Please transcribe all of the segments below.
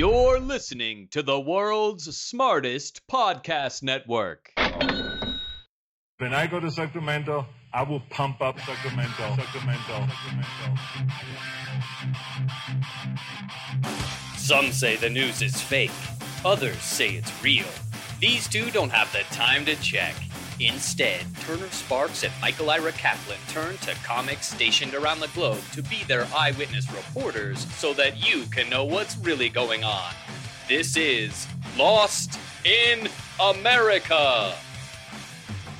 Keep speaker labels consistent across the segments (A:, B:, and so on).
A: You're listening to the world's smartest podcast network.
B: When I go to Sacramento, I will pump up Sacramento. Sacramento.
A: Some say the news is fake, others say it's real. These two don't have the time to check. Instead, Turner Sparks and Michael Ira Kaplan turn to comics stationed around the globe to be their eyewitness reporters so that you can know what's really going on. This is Lost in America.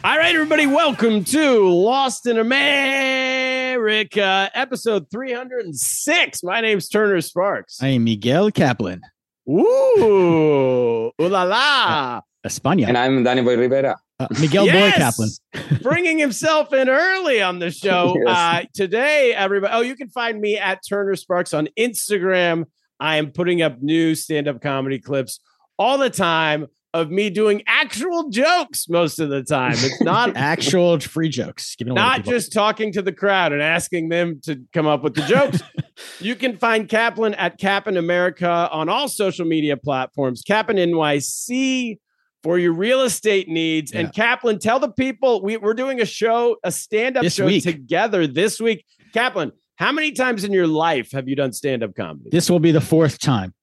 C: All right, everybody, welcome to Lost in America, episode 306. My name's Turner Sparks.
D: I am Miguel Kaplan.
C: Ooh, ooh la la.
D: Uh, España.
E: And I'm Danny Boy Rivera.
D: Uh, Miguel Boy
C: Yes!
D: Kaplan.
C: Bringing himself in early on the show.
E: Yes.
C: Uh, today, everybody. Oh, you can find me at Turner Sparks on Instagram. I am putting up new stand up comedy clips all the time of me doing actual jokes most of the time. It's not
D: Actual free jokes. Giving away
C: not
D: people.
C: just talking to the crowd and asking them to come up with the jokes. you can find Kaplan at Kaplan America on all social media platforms. Kaplan NYC for your real estate needs. And Kaplan, tell the people we, we're doing a show, a stand-up show
D: week.
C: together this week. Kaplan, how many times in your life have you done stand-up comedy?
D: This will be the fourth time.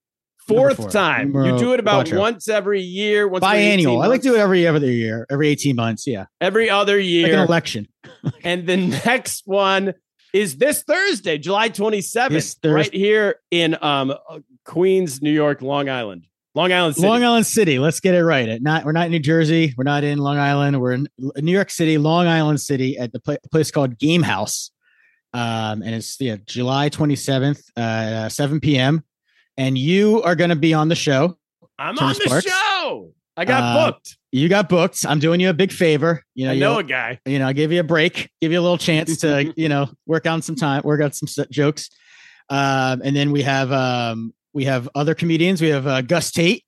C: Fourth
D: four.
C: time.
D: Numero
C: you do it about
D: quattro.
C: once every year, once every 18
D: Biannual. I like to do it every other year, every 18 months. Yeah.
C: every other year.
D: Like an election.
C: And the next one is this Thursday, July 27th,
D: This
C: right here in um, Queens, New York, Long Island. Long Island City.
D: Long Island City. Let's get it right. At not, we're not in New Jersey. We're not in Long Island. We're in New York City, Long Island City, at the pla- place called Game House. Um, and it's yeah, July 27th, uh, 7 p.m. And you are going to be on the show.
C: I'm
D: Turner
C: on the
D: Sparks.
C: show. I got
D: Uh,
C: booked.
D: You got booked. I'm doing you a big favor. You know,
C: I
D: you
C: know a guy.
D: you know, I give you a break, give you a little chance to, you know, work on some time, work out some jokes. Um, and then we have um, we have other comedians. We have uh, Gus Tate.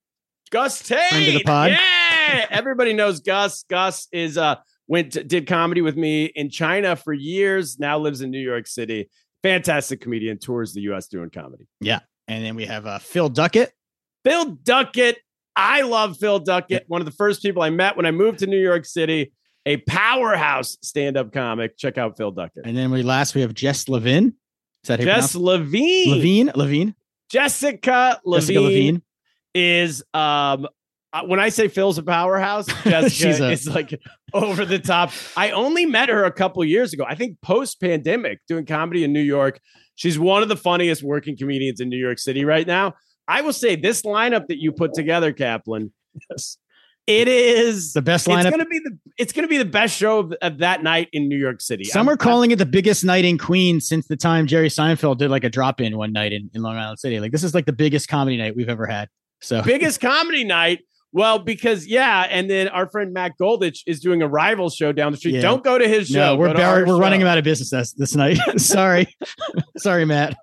C: Gus Tate.
D: Friend of the pod.
C: Yeah. Everybody knows Gus. Gus is uh went to, did comedy with me in China for years, now lives in New York City. Fantastic comedian, tours the US doing comedy. Yeah.
D: And then we have uh, Phil Duckett.
C: Phil Duckett. I love Phil Duckett. One of the first people I met when I moved to New York City, a powerhouse stand-up comic. Check out Phil Duckett.
D: And then we last we have Jess Levine. Is that
C: Jess Levine.
D: Levine? Levine?
C: Jessica Levine,
D: Jessica Levine.
C: is um uh, when I say Phil's a powerhouse, Jessica
D: She's a-
C: is like over the top. I only met her a couple years ago. I think post pandemic doing comedy in New York. She's one of the funniest working comedians in New York City right now. I will say this lineup that you put together, Kaplan. It is
D: The best lineup.
C: It's gonna be the it's gonna be the best show of, of that night in New York City.
D: Some
C: I'm-
D: are calling it the biggest night in Queens since the time Jerry Seinfeld did like a drop in one night in, in Long Island City. Like this is like the biggest comedy night we've ever had. So
C: biggest comedy night. Well, because yeah, and then our friend Matt Goldich is doing a rival show down the street.
D: Yeah.
C: Don't go to his show.
D: no, we're bar- we're running him out of business this, this night. Sorry. Sorry, Matt.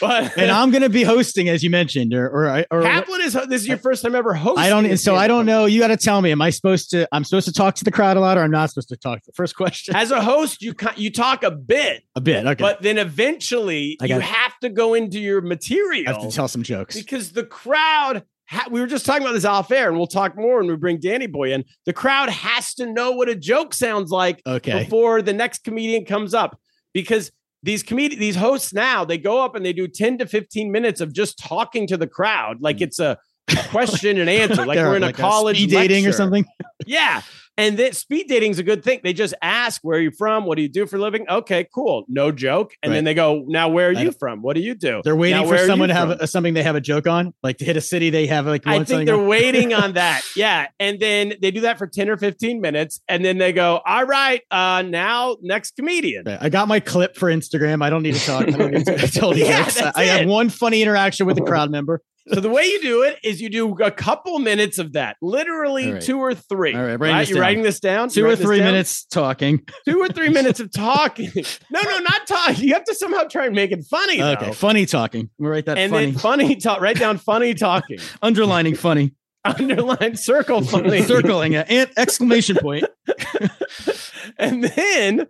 C: But
D: And I'm going to be hosting, as you mentioned, or or, or
C: Kaplan is this is your first time ever hosting.
D: I don't. So I don't know. You got to tell me. Am I supposed to? I'm supposed to talk to the crowd a lot, or I'm not supposed to talk? The first question.
C: As a host, you you talk a bit,
D: A bit. Okay.
C: but then eventually you
D: gotta-
C: have to go into your material.
D: I
C: material
D: have to tell some jokes.
C: because the crowd. Ha- we were just talking about this off air, and we'll talk more when we bring Danny Boy in. The crowd has to know what a joke sounds like
D: Okay.
C: before the next comedian comes up because these comedi- these hosts now they go up and they do 10 to 15 minutes of just talking to the crowd like mm. it's a question and answer like
D: They're
C: we're in
D: like
C: a college
D: speed dating or something.
C: Yeah. And that speed dating is a good thing. They just ask, where are you from? What do you do for a living? Okay, cool. No joke. And then they go, now, where are you from? What do you do?
D: They're waiting
C: Now,
D: for someone to have a, something they have a joke on, like to hit a city they have like.
C: I think they're
D: on.
C: waiting on that. Yeah. And then they do that for 10 or 15 minutes. And then they go, all right, uh, now next comedian.
D: Right. I got my clip for Instagram. I don't need to talk. I don't need to tell the
C: Yeah,
D: I have
C: it.
D: one funny interaction with a crowd member.
C: So the way you do it is you do a couple minutes of that, literally
D: All right.
C: two or three.
D: All right, this
C: You're writing this down?
D: Two or three minutes talking.
C: Two or three minutes of talking. No, no, not talking. You have to somehow try and make it funny. though.
D: Okay, funny talking. We write that
C: and
D: funny.
C: then funny talk. Write down funny talking.
D: Underlining funny.
C: Underline circle funny.
D: Circling it. And exclamation point.
C: and then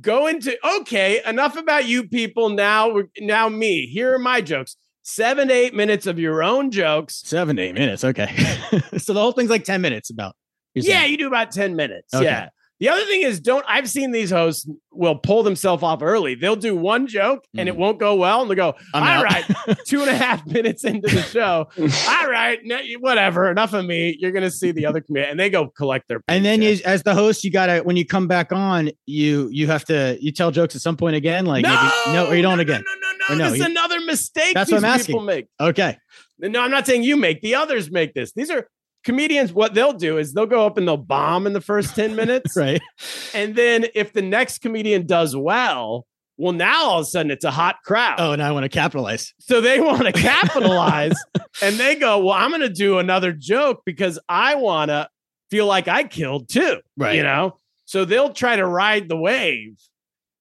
C: go into okay. Enough about you people. Now, now me. Here are my jokes. Seven to eight minutes of your own jokes.
D: Seven to eight minutes. Okay. so the whole thing's like 10 minutes about.
C: Yeah,
D: saying.
C: you do about ten minutes.
D: Okay.
C: Yeah. The other thing is, don't I've seen these hosts will pull themselves off early. They'll do one joke and it won't go well, and they'll go,
D: Mm. I'm
C: "All
D: out."
C: right, two and a half minutes into the show, all right, no, whatever, enough of me. You're gonna see the other comedian, and they go collect their.
D: And then you, as the host, you gotta when you come back on, you you have to you tell jokes at some point again, like
C: no,
D: maybe no, or you don't
C: no,
D: again.
C: No, no, no,
D: no,
C: This is another mistake.
D: That's what I'm asking.
C: make.
D: Okay,
C: No, I'm not saying you make. The others make this. These are comedians. What they'll do is they'll go up and they'll bomb in the first ten minutes,
D: right.
C: and then if the next comedian does well, well, now all of a sudden it's a hot crowd.
D: Oh, now I want to capitalize.
C: So they want to capitalize and they go, Well, I'm going to do another joke because I want to feel like I killed too.
D: Right.
C: You know? So they'll try to ride the wave.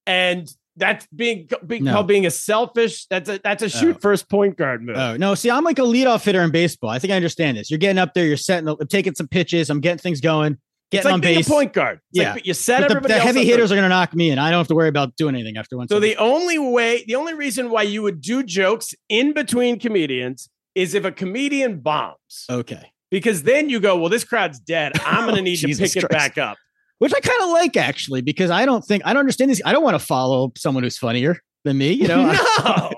C: And that's being, being
D: No.
C: called being a selfish. That's a that's a oh. shoot
D: Oh.
C: first point guard move.
D: Oh no, see, I'm like a leadoff hitter in baseball. I think I understand this. You're getting up there, you're setting, the, taking some pitches. I'm getting things going,
C: it's like
D: on
C: being
D: base.
C: a point guard. It's
D: Yeah.
C: like you set
D: But the,
C: everybody
D: the
C: else
D: heavy hitters
C: there.
D: are going to knock me in. I don't have to worry about doing anything after one.
C: So the only way, the only reason why you would do jokes in between comedians is if a comedian bombs.
D: okay,
C: Because then you go, well, this crowd's dead. I'm going to need to pick it back up.
D: Which I kind of like actually because I don't think I don't understand this. I don't want to follow someone who's funnier than me. You know,
C: no.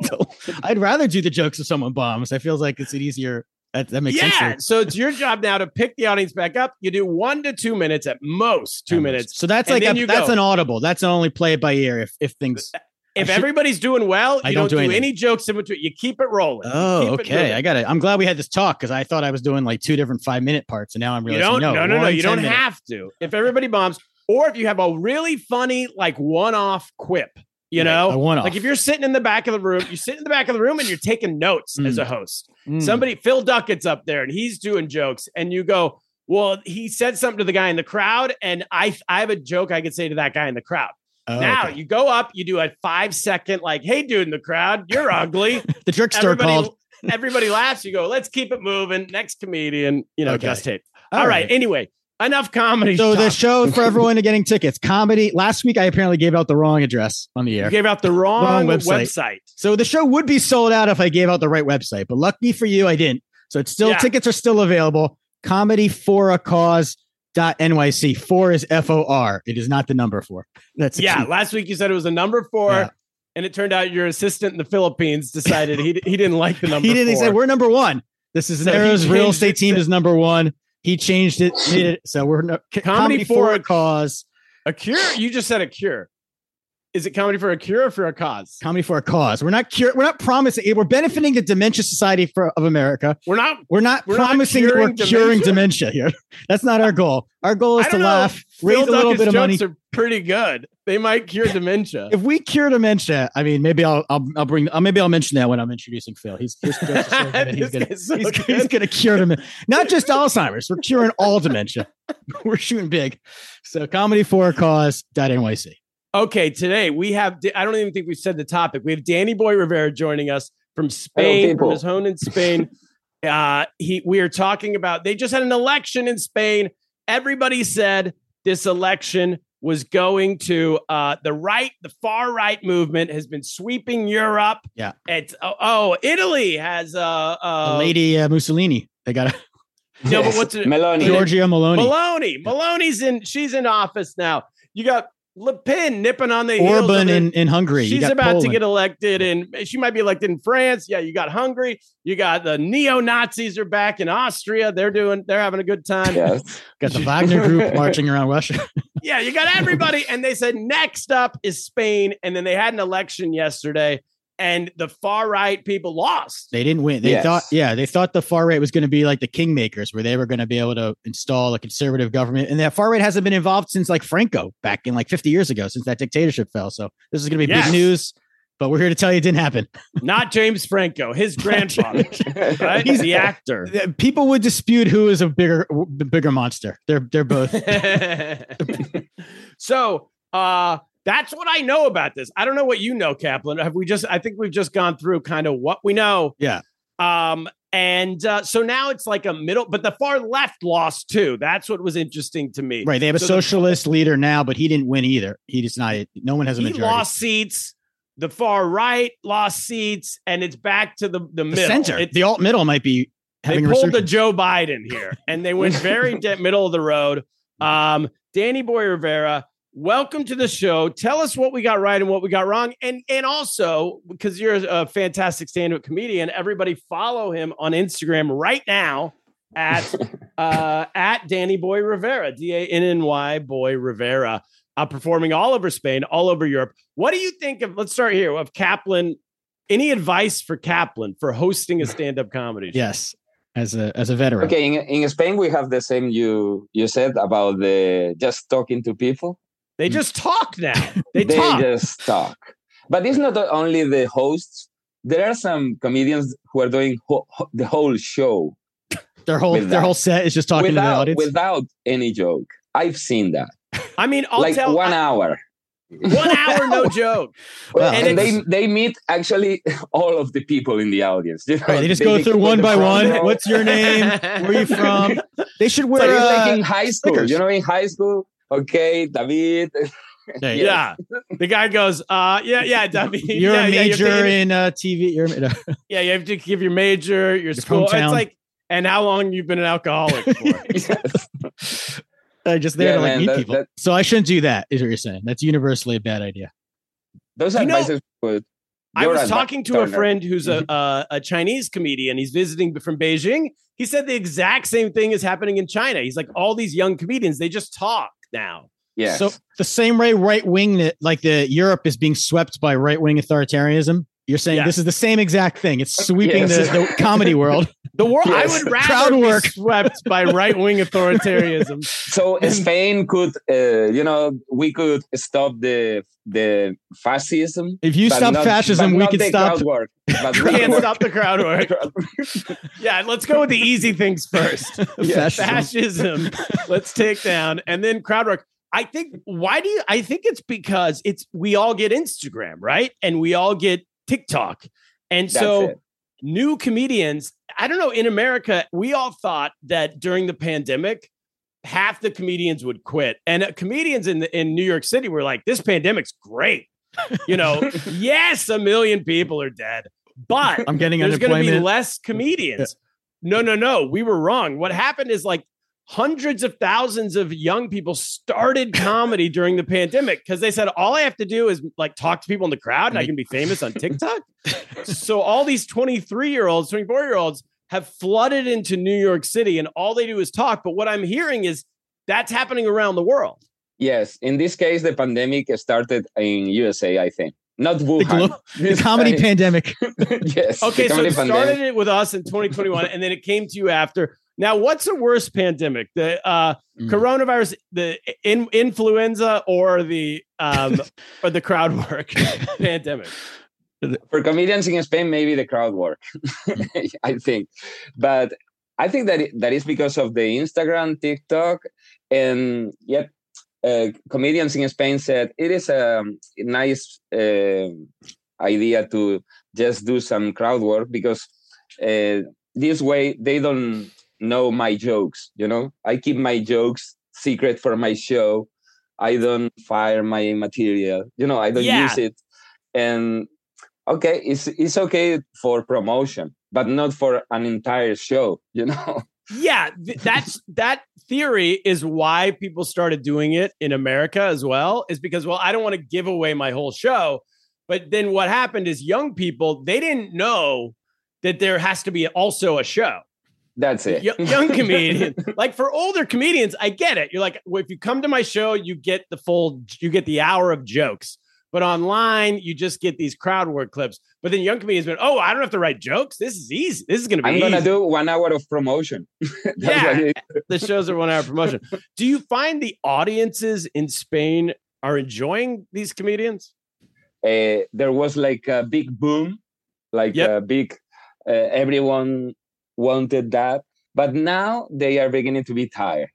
D: I, would rather do the jokes of someone bombs. I feels like it's an easier. That, that makes
C: yeah.
D: sense.
C: So it's your job now to pick the audience back up. You do one to two minutes at most, two
D: That
C: minutes.
D: makes- So that's
C: And
D: like a, that's
C: go.
D: an audible. That's an only play it by ear if if things.
C: If everybody's doing well, you
D: don't
C: don't,
D: do anything.
C: any jokes in between. You keep it rolling.
D: Oh,
C: keep
D: okay. I got it. I'm glad we had this talk because I thought I was doing like two different five minute parts, and now I'm
C: You
D: realizing
C: don't. No, no, no.
D: one
C: You don't
D: 10 minute.
C: have to. If everybody bombs, or if you have a really funny like one-off quip, you
D: Right,
C: know, like if you're sitting in the back of the room, you sit in the back of the room and you're taking notes as
D: Mm.
C: a host.
D: Mm.
C: Somebody, Phil Duckett's up there and he's doing jokes, and you go, "Well, he said something to the guy in the crowd, and I, I have a joke I could say to that guy in the crowd."
D: Oh,
C: now
D: okay.
C: you go up, you do a five second like, "Hey, dude in the crowd, you're ugly."
D: the trickster
C: everybody,
D: called.
C: everybody laughs. You go, "Let's keep it moving." Next comedian, you know,
D: Okay.
C: just tape. All right. Anyway, enough comedy.
D: So the show for everyone getting tickets, comedy. Last week I apparently gave out the wrong address on the
C: you
D: air.
C: gave out the wrong,
D: Wrong
C: website.
D: website. So the show would be sold out if I gave out the right website, but lucky for you, I didn't. So it's still
C: Yeah.
D: tickets are still available. Comedy for a cause. Dot NYC. Four is F O R. It is not the number four. That's
C: Yeah,
D: key.
C: last week you said it was a number four,
D: Yeah.
C: and it turned out your assistant in the Philippines decided he he didn't like the number.
D: he didn't. He said we're number one. This is
C: So
D: real estate team
C: to-
D: is number one. He changed it. it so we're no, comedy,
C: for
D: for
C: a
D: cause.
C: a cure. You just said a cure. Is it comedy for a cure or for a cause?
D: Comedy for a cause. We're not cure. We're not promising. We're benefiting the Dementia Society for, of America.
C: We're not.
D: We're not
C: We're not
D: that we're
C: curing
D: curing
C: dementia?
D: dementia here. That's not our goal. Our goal is to
C: know.
D: laugh,
C: Phil
D: raise a little bit of money.
C: jokes are pretty good. They might cure dementia.
D: If we cure dementia, I mean, maybe I'll I'll, I'll bring. Uh, maybe I'll mention that when I'm introducing Phil. He's his jokes are so he's gonna
C: so
D: he's, he's gonna cure dementia. Not just Alzheimer's. We're curing all dementia. we're shooting big. So comedy for a cause. NYC.
C: Okay, today we have. I don't even think we've said the topic. We have Danny Boy Rivera joining us from Spain, from his home in Spain. uh, he, we are talking about. They just had an election in Spain. Everybody said this election was going to uh, the right. The far right movement has been sweeping Europe.
D: Yeah.
C: It's oh, oh Italy has uh, uh
D: Lady uh, Mussolini. They got a
C: No, but what's it?
E: Meloni?
D: Giorgia Meloni.
C: Maloney. Maloney's in. She's in office now. You got Le Pen nipping on the heels.
D: Orban
C: it.
D: in, in Hungary. You
C: She's
D: got
C: about to get elected, and she might be elected in France. Yeah, you got Hungary. You got the neo Nazis are back in Austria. They're doing. They're having a good time.
E: Yes.
D: got the Wagner group marching around Russia.
C: Yeah, you got everybody. and they said next up is Spain, and then they had an election yesterday, and the far right people lost.
D: They didn't win. They
E: Yes.
D: thought, yeah, they thought the far right was going to be like the kingmakers, where they were going to be able to install a conservative government. And that far right hasn't been involved since like Franco back in like 50 years ago, since that dictatorship fell. So this is going to be
C: Yes.
D: big news. But we're here to tell you it didn't happen.
C: Not James Franco, his grandfather. right? He's the actor.
D: People would dispute who is a bigger, bigger monster. They're they're both.
C: so uh that's what I know about this. I don't know what you know, Kaplan. Have we just I think we've just gone through kind of what we know.
D: Yeah.
C: Um and uh, so now it's like a middle, but the far left lost too. That's what was interesting to me.
D: Right. They have a
C: So the-
D: socialist leader now, but he didn't win either. He just not. No one has a
C: he
D: majority.
C: lost seats. The far right lost seats, and it's back to the the,
D: the
C: middle.
D: center.
C: It's-
D: the alt middle might be
C: they
D: having a
C: pulled the
D: resurgence.
C: Joe Biden here, and they went very de- middle of the road. Um, Danny Boy Rivera, welcome to the show. Tell us what we got right and what we got wrong, and and also because you're a fantastic stand-up comedian, everybody follow him on Instagram right now at uh, at Danny Boy Rivera, D A N N Y Boy Rivera, uh, performing all over Spain, all over Europe. What do you think of? Let's start here of Kaplan. Any advice for Kaplan for hosting a stand-up comedy? show?
D: Yes, as a as a veteran.
E: Okay, in, in Spain we have the same you you said about the just talking to people.
C: They just talk now. They,
E: They
C: talk.
E: just talk. But it's not only the hosts. There are some comedians who are doing ho- ho- the whole show
D: Their whole
E: with
D: their
E: that.
D: whole set is just talking to the
E: without
D: audience.
E: without any joke. I've seen that.
C: I mean, I'll
E: like
C: tell
E: one
C: I-
E: hour.
C: one hour, no joke.
D: Well,
C: And
E: and, they they meet actually all of the people in the audience. You know,
D: Right, they just go through one by one.
E: row.
D: What's your name? Where are you from? They should wear.
E: But it's like
D: uh,
E: in high school.
D: stickers.
E: You know, in high school. Okay, David.
D: yeah,
C: Yeah. The guy goes, uh, yeah, yeah, Debbie.
D: You're
C: yeah,
D: a
C: yeah, you have
D: major in uh, TV. You're
C: yeah, you have to give your major, your, school.
D: hometown.
C: It's like, and how long you've been an alcoholic for?
E: yes.
D: uh, just there
E: Yeah,
D: to like
E: man,
D: meet
E: that-
D: people.
E: that-
D: so I shouldn't do that. Is what you're saying? That's universally a bad idea.
E: Those
C: You know,
E: advices would.
C: I was talking to a friend who's a, a a Chinese comedian. He's visiting from Beijing. He said the exact same thing is happening in China. He's like, all these young comedians, they just talk now.
E: Yes.
D: So the same way right wing that like the Europe is being swept by right wing authoritarianism. You're saying
C: Yeah.
D: this is the same exact thing. It's sweeping
E: Yes.
D: the, the comedy world.
C: The world,
E: Yes.
C: I would rather
D: Crowd
C: be
D: work.
C: swept by right wing authoritarianism.
E: so Spain could, uh, you know, we could stop the the fascism.
D: If you stop
E: not-
D: fascism, we
E: not
D: could stop.
E: crowd work. But
C: We can't
E: work.
C: stop the crowd work. Yeah, let's go with the easy things first.
E: Yes.
C: Fascism. Let's take down and then crowd work. I think why do you I think it's because it's we all get Instagram, right? And we all get TikTok. And
E: That's
C: so
E: it.
C: new comedians, I don't know, in America, we all thought that during the pandemic, half the comedians would quit. And uh, comedians in the, in New York City were like, this pandemic's great. You know, yes, a million people are dead, but
D: I'm getting
C: there's going to be less comedians. No, no, no. We were wrong. What happened is like hundreds of thousands of young people started comedy during the pandemic because they said all I have to do is like talk to people in the crowd and I can be famous on TikTok. so all these 23 year olds, 24 year olds have flooded into New York City and all they do is talk. But what I'm hearing is that's happening around the world.
E: Yes, in this case, the pandemic started in USA, I think, not Wuhan.
D: glo- the comedy pandemic.
E: yes.
C: Okay, so
E: comedy
C: it started
E: pandemic.
C: it with us in 2021, and then it came to you after. Now, what's a worse pandemic? The uh,
D: Mm.
C: coronavirus, the in, influenza, or the um, or the crowd work pandemic?
E: for comedians in Spain, maybe the crowd work, I think. But I think that it, that is because of the Instagram, TikTok, and yet uh, comedians in Spain said it is a nice uh, idea to just do some crowd work because uh, this way they don't know my jokes. You know, I keep my jokes secret for my show. I don't fire my material. You know, I don't
C: Yeah.
E: use it, and okay it's it's okay for promotion but not for an entire show you know
C: yeah, th- that's that theory is why people started doing it in America as well. Is because well, I don't want to give away my whole show, but then what happened is young people they didn't know that there has to be also a show.
E: That's it.
C: Y- young comedian, like for older comedians, I get it. You're like, well, if you come to my show, you get the full, you get the hour of jokes. But online, you just get these crowd work clips. But then young comedians went, oh, I don't have to write jokes. This is easy. This is going to be.
E: I'm gonna do one hour of promotion.
C: Yeah. the shows are one hour promotion. Do you find the audiences in Spain are enjoying these comedians?
E: uh, there was like a big boom, like
C: Yep.
E: a big. Uh, everyone wanted that, but now they are beginning to be tired.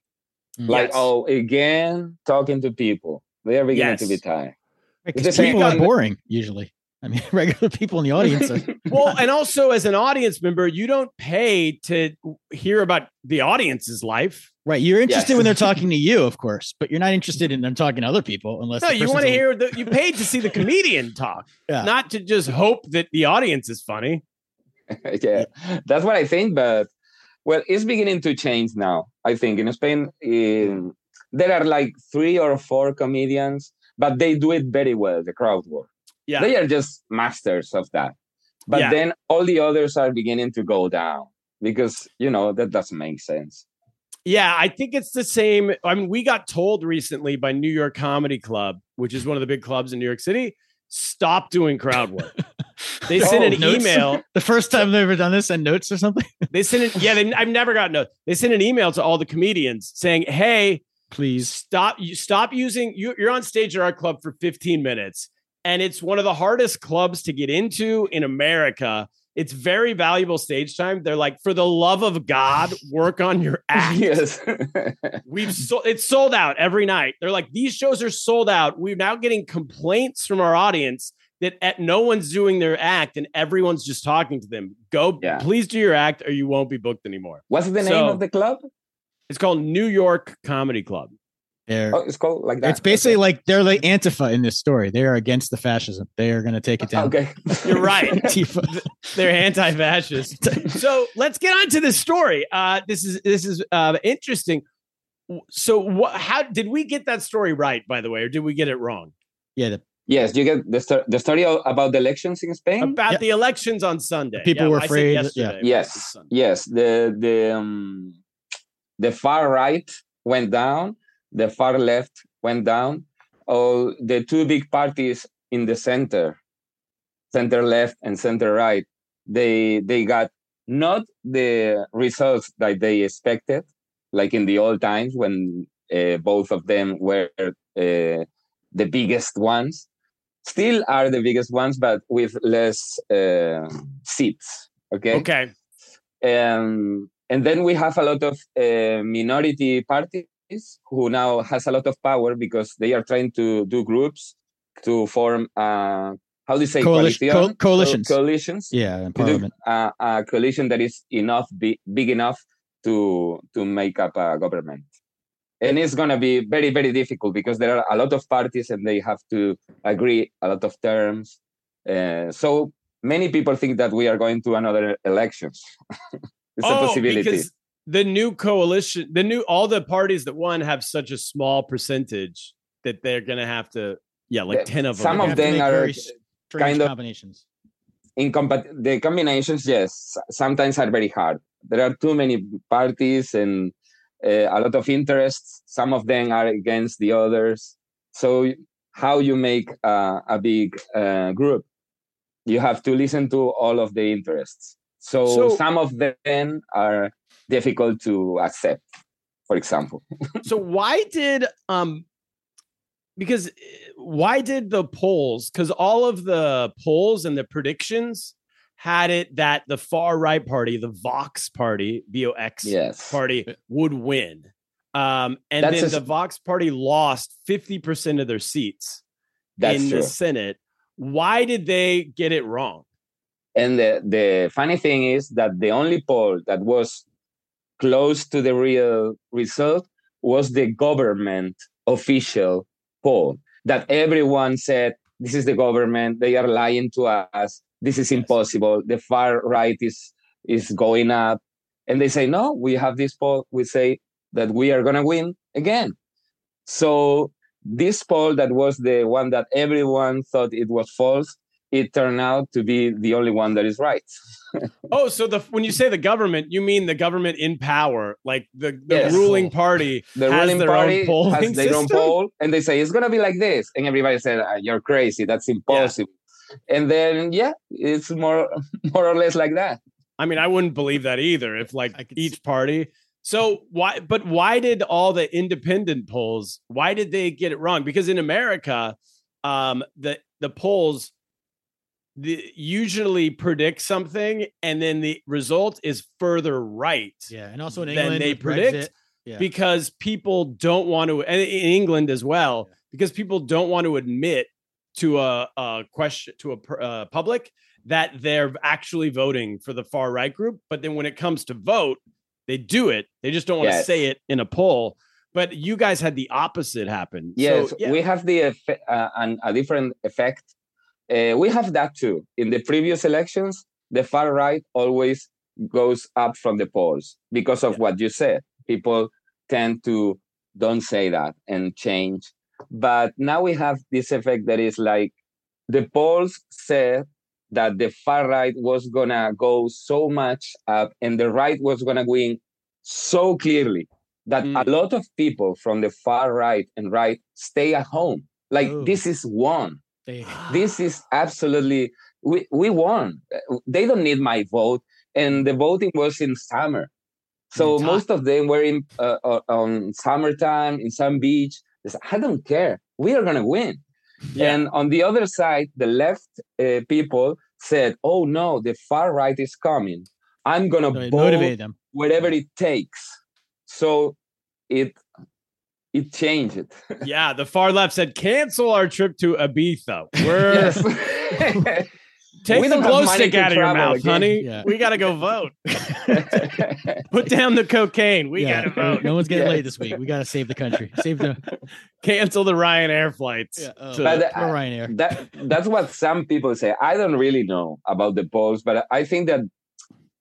E: Mm.
C: Like,
E: oh, again, talking to people. They are beginning to be tired.
D: Because people are boring usually. I mean, regular people in the audience. Are,
C: Well, and also as an audience member, you don't pay to hear about the audience's life.
D: right. You're interested
E: Yes.
D: when they're talking to you, of course, but you're not interested in them talking to other people unless
C: No, you want to
D: a-
C: hear the you paid to see the comedian talk,
D: Yeah.
C: not to just hope that the audience is funny.
E: yeah, that's what I think. But well, it's beginning to change now. I think in Spain, in, there are like three or four comedians, but they do it very well. The crowd work.
C: Yeah.
E: They are just masters of that. But
C: Yeah.
E: then all the others are beginning to go down because you know that doesn't make sense.
C: Yeah, I think it's the same. I mean, we got told recently by New York Comedy Club, which is one of the big clubs in New York City, stop doing crowd work. They sent
E: Oh,
C: an
D: notes?
C: email.
D: the first time they've ever done this and notes or something.
C: They sent it. Yeah, they, I've never gotten a. They sent an email to all the comedians saying, "Hey,
D: Please.
C: stop you stop using you, you're on stage at our club for 15 minutes and it's one of the hardest clubs to get into in america it's very valuable stage time they're like for the love of god work on your act
E: yes.
C: we've sold it's sold out every night they're like these shows are sold out we're now getting complaints from our audience that at, no one's doing their act and everyone's just talking to them go
E: Yeah.
C: please do your act or you won't be booked anymore
E: What's the name
C: So-
E: of the club?
C: it's called new york comedy club
D: They're,
E: Oh, it's called like that.
D: it's basically
E: Okay.
D: like they're like Antifa in this story. They are against the fascism. They are going to take it down.
E: Okay.
C: you're right
D: Antifa.
C: they're anti-fascist. so let's get on to this story. Uh, this is this is uh, interesting. So, what? How did we get that story right? By the way, or did we get it wrong
D: Yeah, the,
E: Yes, you get the, sto- the story about the elections in Spain.
C: about
D: Yeah.
C: the elections on Sunday?
D: People
C: Yeah,
D: were
C: I said
D: afraid yeah.
E: yes, yes. The the um, the far right went down. The far left went down. All the two big parties in the center, center left and center right, they they got not the results that they expected, like in the old times when uh, both of them were uh, the biggest ones. Still are the biggest ones, but with less uh, seats. Okay.
C: Okay.
E: Um, and then we have a lot of uh, minority parties who now has a lot of power because they are trying to do groups to form uh, how do you say
D: Coalition- co- coalitions.
E: Co- coalitions
D: yeah, in
E: do
D: Parliament.
E: a, a coalition that is enough big, big enough to to make up a government and it's going to be very very difficult because there are a lot of parties and they have to agree a lot of terms uh, so many people think that we are going to another elections it's a possibility
C: Oh, because the new coalition, the new all the parties that won have such a small percentage that they're going to have to. Yeah, like ten of them.
E: some
C: are
E: of them are
D: very
E: kind of-
D: combinations.
E: incompat- the combinations yes sometimes are very hard there are too many parties and uh, a lot of interests. Some of them are against the others. So how you make uh, a big uh, group? You have to listen to all of the interests. So,
C: So-
E: some of them are difficult to accept for example.
C: So why did um because uh, why did the polls because all of the polls and the predictions had it that the far right party the vox party vox
E: yes.
C: party would win. Um and
E: That's
C: then
E: a-
C: the vox party lost 50% of their seats
E: that's
C: in
E: true.
C: The senate. Why did they get it wrong?
E: And the, the funny thing is that the only poll that was close to the real result was the government official poll that everyone said, this is the government, they are lying to us, this is impossible, the far right is, is going up. and they say no we have this poll. We say that we are going to win again. So this poll that was the one that everyone thought it was false it turned out to be the only one that is right.
C: Oh so the when you say the government you mean the government in power. Like the, the
E: Yes.
C: ruling party
E: the
C: has
E: ruling
C: their
E: party
C: own
E: has their own
C: system?
E: poll and they say it's going to be like this. And everybody said "Ah, you're crazy. That's impossible and then yeah it's more more or less like that
C: I mean, I wouldn't believe that either. If like
D: I could
C: each party. So why? But why did all the independent polls? Why did they get it wrong? Because in America, um, the the polls the, usually predict something, and then the result is further right.
D: Yeah, and also in
C: Than
D: England,
C: they predict?
D: Brexit, yeah.
C: because people don't want to and in england as well because people don't want to admit to a, a question to a uh, public that they're actually voting for the far right group but then when it comes to vote they do it. They just don't want to
E: Yes.
C: say it in a poll. But you guys had the opposite happen.
E: Yes
C: so, yeah.
E: we have the uh, an, a different effect. Uh, we have that too. In the previous elections the far right always goes up from the polls because of what you said. People tend to don't say that and change but now we have this effect that is like the polls said that the far right was gonna go so much up and the right was gonna win so clearly that
C: Mm.
E: a lot of people from the far right and right stay at home. Like
D: Oh.
E: this is won. This is absolutely we, we won. They don't need my vote and the voting was in summer. So most of them were in uh, uh, on summertime in some beach I don't care. We are going to win.
C: Yeah.
E: and on the other side the left uh, people said oh no the far right is coming. I'm going to
D: it
E: vote
D: them.
E: whatever it takes. So it it changed.
C: Yeah the far left said cancel our trip to ibiza. We're
E: yes
C: take
E: We
C: the glow stick out of your mouth
E: again.
C: honey
D: Yeah.
C: we gotta go vote put down the cocaine we
D: yeah,
C: gotta
D: no-
C: vote
D: no one's getting
E: Yeah.
D: laid this week. We got to save the country. Save the
C: cancel the Ryanair flights.
D: Yeah, oh.
C: to-
E: But,
D: poor
E: uh,
D: Ryanair.
E: that that's what some people say. I don't really know about the polls, but I think that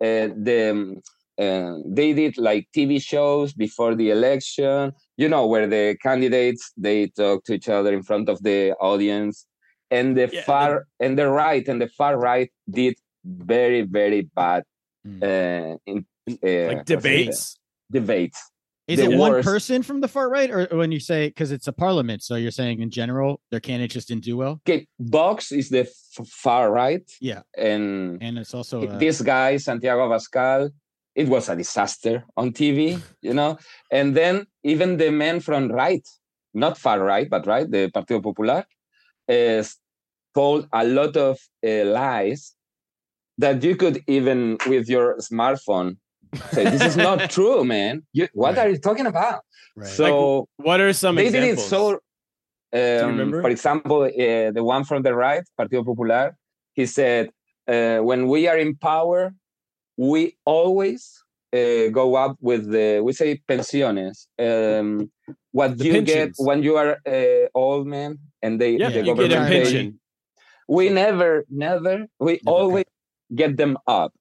E: uh, the um, uh, they did like TV shows before the election. You know, where the candidates they talk to each other in front of the audience, and the
C: Yeah,
E: far and the right and the far right did very very bad
D: Mm.
E: uh, in uh,
C: like debates.
E: debates.
D: Is
E: the
D: it one person from the far right, or or when you say because it's a parliament, so you're saying in general their candidates just didn't do well?
E: Okay, Vox is the f- far right.
D: Yeah.
E: and
D: And it's also uh,
E: this guy santiago abascal it was a disaster on tv you know and then even the men from right not far right but right the partido popular is told a lot of uh, lies that you could even with your smartphone say this is not true man you, what
D: Right.
E: are you talking about
D: right.
E: so
C: What are some
E: they did it so um,
C: remember?
E: for example uh, the one from the right partido popular he said uh, when we are in power we always uh, go up with the we say pensiones. Um, what
C: The
E: you
C: pensions.
E: get when you are uh, old man and they
C: yeah,
E: the
C: you get
E: government
C: a pension.
E: we never never we
D: Never
E: always get them up.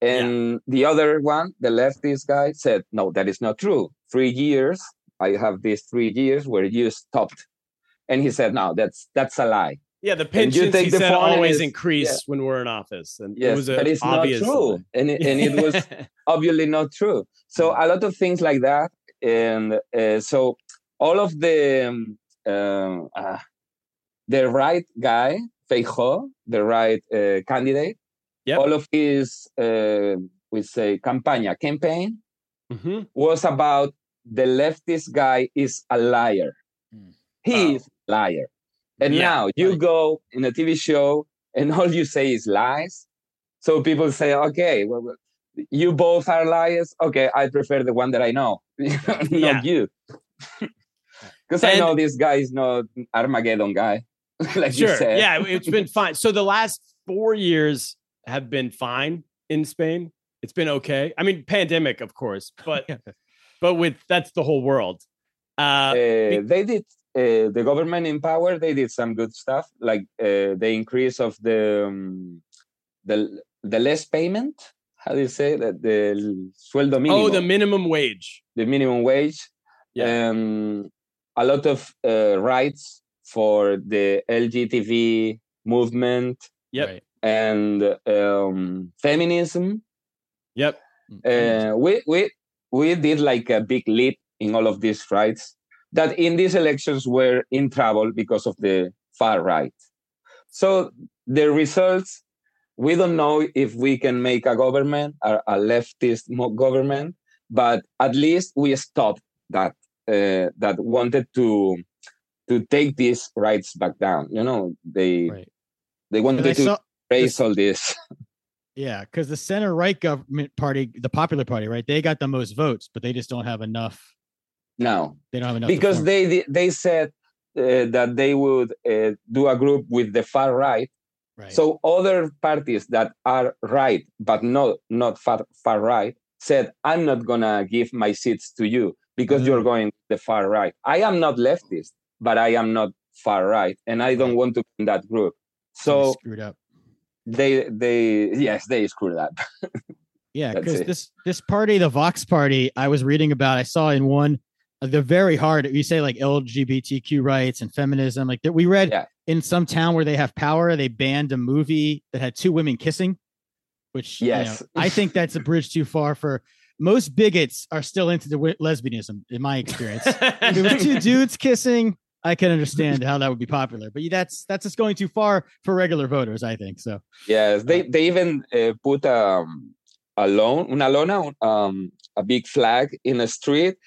E: And the other one the leftist guy said no that is not true. Three years i have these three years where you stopped. And he said no that's that's a lie
C: Yeah, the pensions he
E: the
C: said always
E: it's-
C: increase
E: yeah.
C: when we're in office, and it
E: yes
C: was
E: but it's not true and it, and it was obviously not true so a lot of things like that and uh, so all of the um, um, uh, the right guy Feijóo, the right uh, candidate
C: Yep.
E: all of his uh, we say campaña campaign
C: Mhm.
E: was about the leftist guy is a liar
D: Mm.
E: he is a liar and
C: Yeah,
E: now you
D: right.
E: go in a tv show and all you say is lies so people say okay well, you both are liars okay i prefer the one that i know not
C: Yeah.
E: you because i know this guy is not armageddon guy like you
C: Sure.
E: said
C: Yeah, it's been fine. So the last four years have been fine in Spain. It's been okay. I mean, pandemic, of course, but but with that's the whole world. Uh,
E: uh, they did uh, the government in power they did some good stuff like uh, the increase of the um, the the less payment how do you say that the sueldo mínimo
C: Oh, the minimum wage.
E: the minimum wage
C: Yeah.
E: um, a lot of uh, rights for the LGTB movement
C: Yep.
D: Right.
E: and um, feminism.
C: Yep.
E: Uh, we we we did like a big leap in all of these rights that in these elections were in trouble because of the far right. So the results, we don't know if we can make a government, a, a leftist government, but at least we stopped that uh, that wanted to to take these rights back down. You know, they
D: Right.
E: they wanted to raise all this.
D: yeah, because the center right government party, the Popular Party, right? They got the most votes, but they just don't have enough.
E: Now
D: They don't have enough
E: because they they said uh, that they would uh, do a group with the far right
D: right.
E: so other parties that are right but not not far, far right said i'm not gonna give my seats to you because you're
D: Mm.
E: going the far right i am not leftist but i am not far right and i don't want to be in that group
D: they
E: so
D: screwed up.
E: they they yes they screwed up
D: Yeah, because this this party, the Vox Party, I was reading about. I saw in one, they're very hard. You say like LGBTQ rights and feminism. Like that, we read
E: Yeah.
D: in some town where they have power, they banned a movie that had two women kissing. Which you know,
E: Yes.
D: I think that's a bridge too far for most bigots are still into the lesbianism, in my experience. if it was two dudes kissing, I can understand how that would be popular. But that's that's just going too far for regular voters, I think. So
E: Yes, they they even uh, put um, a lone, una lona, um, a big flag in a street uh,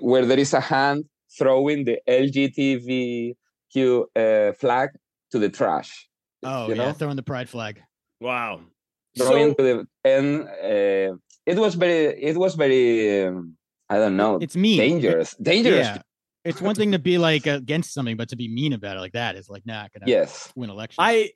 E: where there is a hand throwing the LGBTQ uh, flag to the trash.
D: oh
E: you
D: yeah,
E: know?
D: throwing the pride flag.
C: Wow.
E: Throwing
C: So,
E: to the and uh, it was very it was very um, I don't know
D: It's mean.
E: dangerous dangerous.
D: Yeah. It's one thing to be like against something, but to be mean about it like that is like not gonna
E: Yes,
D: win election.
C: I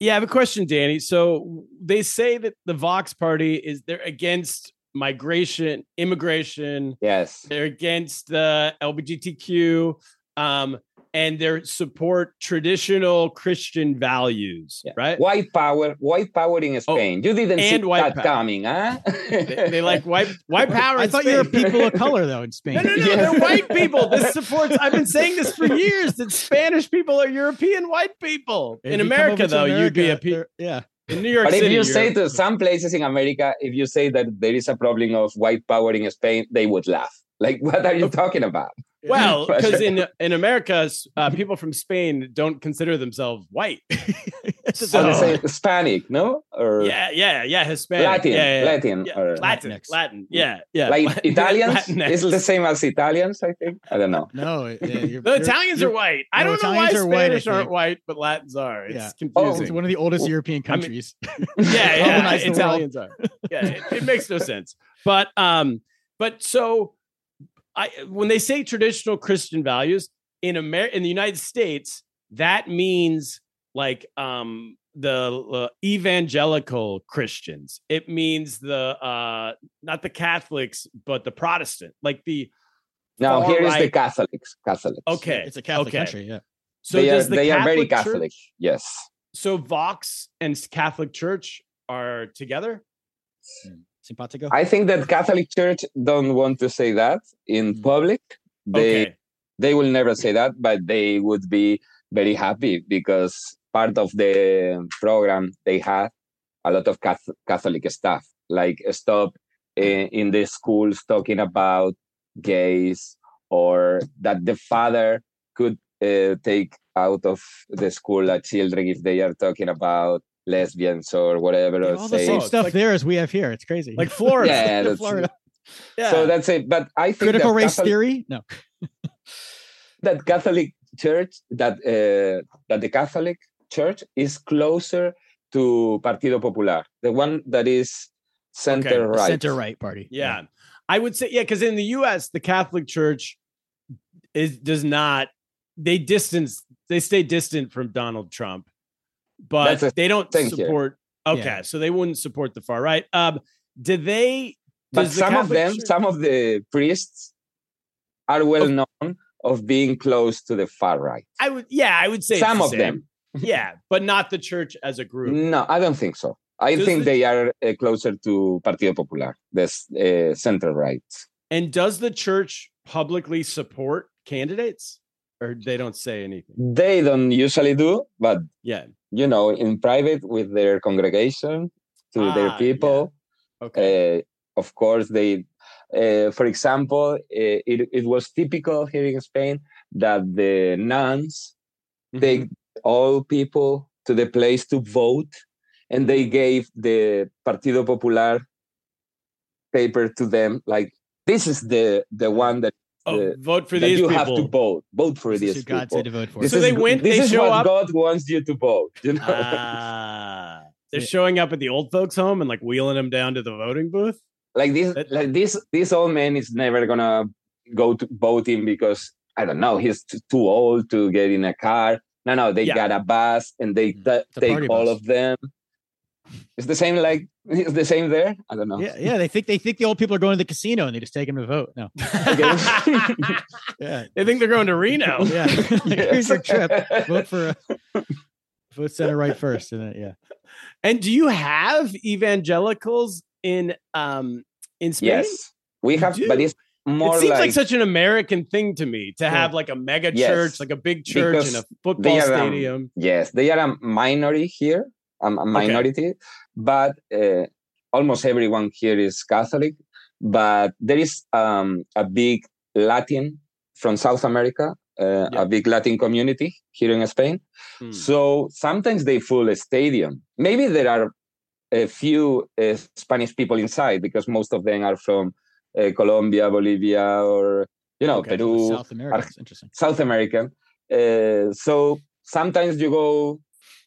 C: yeah, I have a question, Danny. So they say that the Vox Party is they're against migration, immigration,
E: yes,
C: they're against the LGBTQ, um, and they support traditional Christian values,
E: Yeah.
C: right?
E: white power, white power in Spain. you didn't see
C: Oh, white
E: that
C: power.
E: coming, huh?
C: They, they like white white power.
D: I
C: in
D: thought you were people of color though in Spain.
C: No, no, no.
E: Yes.
C: They're white people. This supports. I've been saying this for years that Spanish people are European white people.
D: If
C: In
D: you come
C: America, though, you'd be a pe-
D: yeah.
C: In New York
E: But
C: City.
E: if you say to some places in America, if you say that there is a problem of white power in Spain, they would laugh. Like, what are you talking about?
C: Well, because in in America, uh, people from Spain don't consider themselves white.
D: It's
C: So-
E: I would
D: a-
E: say Hispanic, no? Or
C: yeah, yeah, yeah, Hispanic,
E: Latin,
C: yeah, yeah,
E: Latin,
C: yeah,
E: or
C: Latin,
D: Latinx.
C: Latin, yeah, yeah.
E: like
C: Latin-
E: Italians.
C: Latinx.
E: It's the same as Italians, I think. I don't know.
D: no, yeah, you're-
C: The
D: you're-
C: Italians
D: you're-
C: are white. I don't know why
D: Italians are white,
C: Spanish aren't white, but Latins are. It's
D: Yeah.
C: confusing.
D: It's one of the oldest
E: Well,
D: European
C: I mean-
D: countries.
C: yeah, yeah,
D: colonize the world.
C: Italians are. Yeah, it, it makes no sense. But um, but so I when they say traditional Christian values in America in the United States, that means like um the uh, evangelical Christians. It means the uh not the Catholics, but the Protestant, like the
E: Now
C: far
E: here is the Catholics. Catholics.
C: Okay,
D: It's a Catholic
C: okay.
D: country. Yeah.
C: So
E: they are
C: the
E: they are very
C: Catholic
E: Catholic.
C: Church-
E: Yes.
C: so Vox and Catholic Church are together.
D: Simpatico.
E: I think that Catholic Church don't want to say that in
D: Mm.
E: public. They
C: okay.
E: they will never say that, but they would be very happy because part of the program they had a lot of Catholic stuff, like stop uh, in the schools talking about gays, or that the father could uh, take out of the school uh, children if they are talking about lesbians or whatever.
D: Yeah,
E: or
D: all the same
C: Oh,
D: stuff
C: like-
D: there as we have here. It's crazy.
C: Like Florida.
E: Yeah, that's-
D: Florida.
C: yeah.
E: So that's it. But I think
D: Critical race
E: Catholic-
D: theory? No.
E: that Catholic Church that uh, that the Catholic Church is closer to Partido Popular, the one that is center
C: Okay,
E: right.
D: Center right party.
C: Yeah. I would say, yeah, because in the US, the Catholic Church is does not they distance they stay distant from Donald Trump, but they don't
E: thing here.
C: support okay,
D: Yeah.
C: so they wouldn't support the far right. Um did they
E: But
C: does the
E: some of them,
C: Church-
E: some of the priests are well known of being close to the far right.
C: I would yeah, I would say
E: Some
C: the
E: of
C: same.
E: them.
C: Yeah, but not the church as a group.
E: No, I don't think so. I
C: Does
E: think
C: the-
E: they are uh, closer to Partido Popular, this uh, center right.
C: And does the church publicly support candidates, or they don't say anything?
E: They don't usually do, but
C: Yeah.
E: you know, in private with their congregation to
C: Ah,
E: their
C: yeah.
E: people.
C: Okay.
E: Uh, of course, they, uh, for example, uh, it, it was typical here in Spain that the nuns
C: Mhm.
E: take all people to the place to vote, and they gave the Partido Popular paper to them. Like this is the the one that,
C: oh,
E: the-
C: vote for
E: that
C: these
E: you
C: people.
E: have to vote. Vote for
D: This
E: these
D: who God
E: people.
D: said to vote for.
E: This
C: So
E: is,
C: they went-
E: This
C: they
E: is
C: show
E: what
C: up-
E: God wants you to vote. You know.
C: Ah, they're
D: Yeah.
C: showing up at the old folks' home and like wheeling them down to the voting booth.
E: like this
C: That-
E: like this this old man is never gonna go to voting because i don't know he's too old to get in a car no no they
C: Yeah.
E: got a bus and they
D: Mm,
E: ta-
D: the
E: take all
D: bus.
E: of them it's the same like it's the same there i don't know
D: Yeah, yeah. They think they think the old people are going to the casino and they just take them to vote. No. Yeah.
C: They think they're going to Reno.
D: Yeah. Here's your trip. Vote for a, vote center right first. And then, yeah.
C: And do you have evangelicals in um in Spain?
E: yes we have but it's more
C: it seems like,
E: like,
C: such an American thing to me to
D: Yeah.
C: have like a mega
E: Yes.
C: church, like a big church and a football
E: um,
C: stadium.
E: yes they are a minority here um, a minority but uh, almost everyone here is catholic but there is um, a big latin from south america uh,
C: Yeah.
E: a big latin community here in spain
C: Hmm.
E: so sometimes they fill a stadium maybe there are a few uh, spanish people inside because most of them are from uh, colombia bolivia or you know
C: Okay,
E: peru
D: South America. It's interesting.
E: South American. Uh, so sometimes you go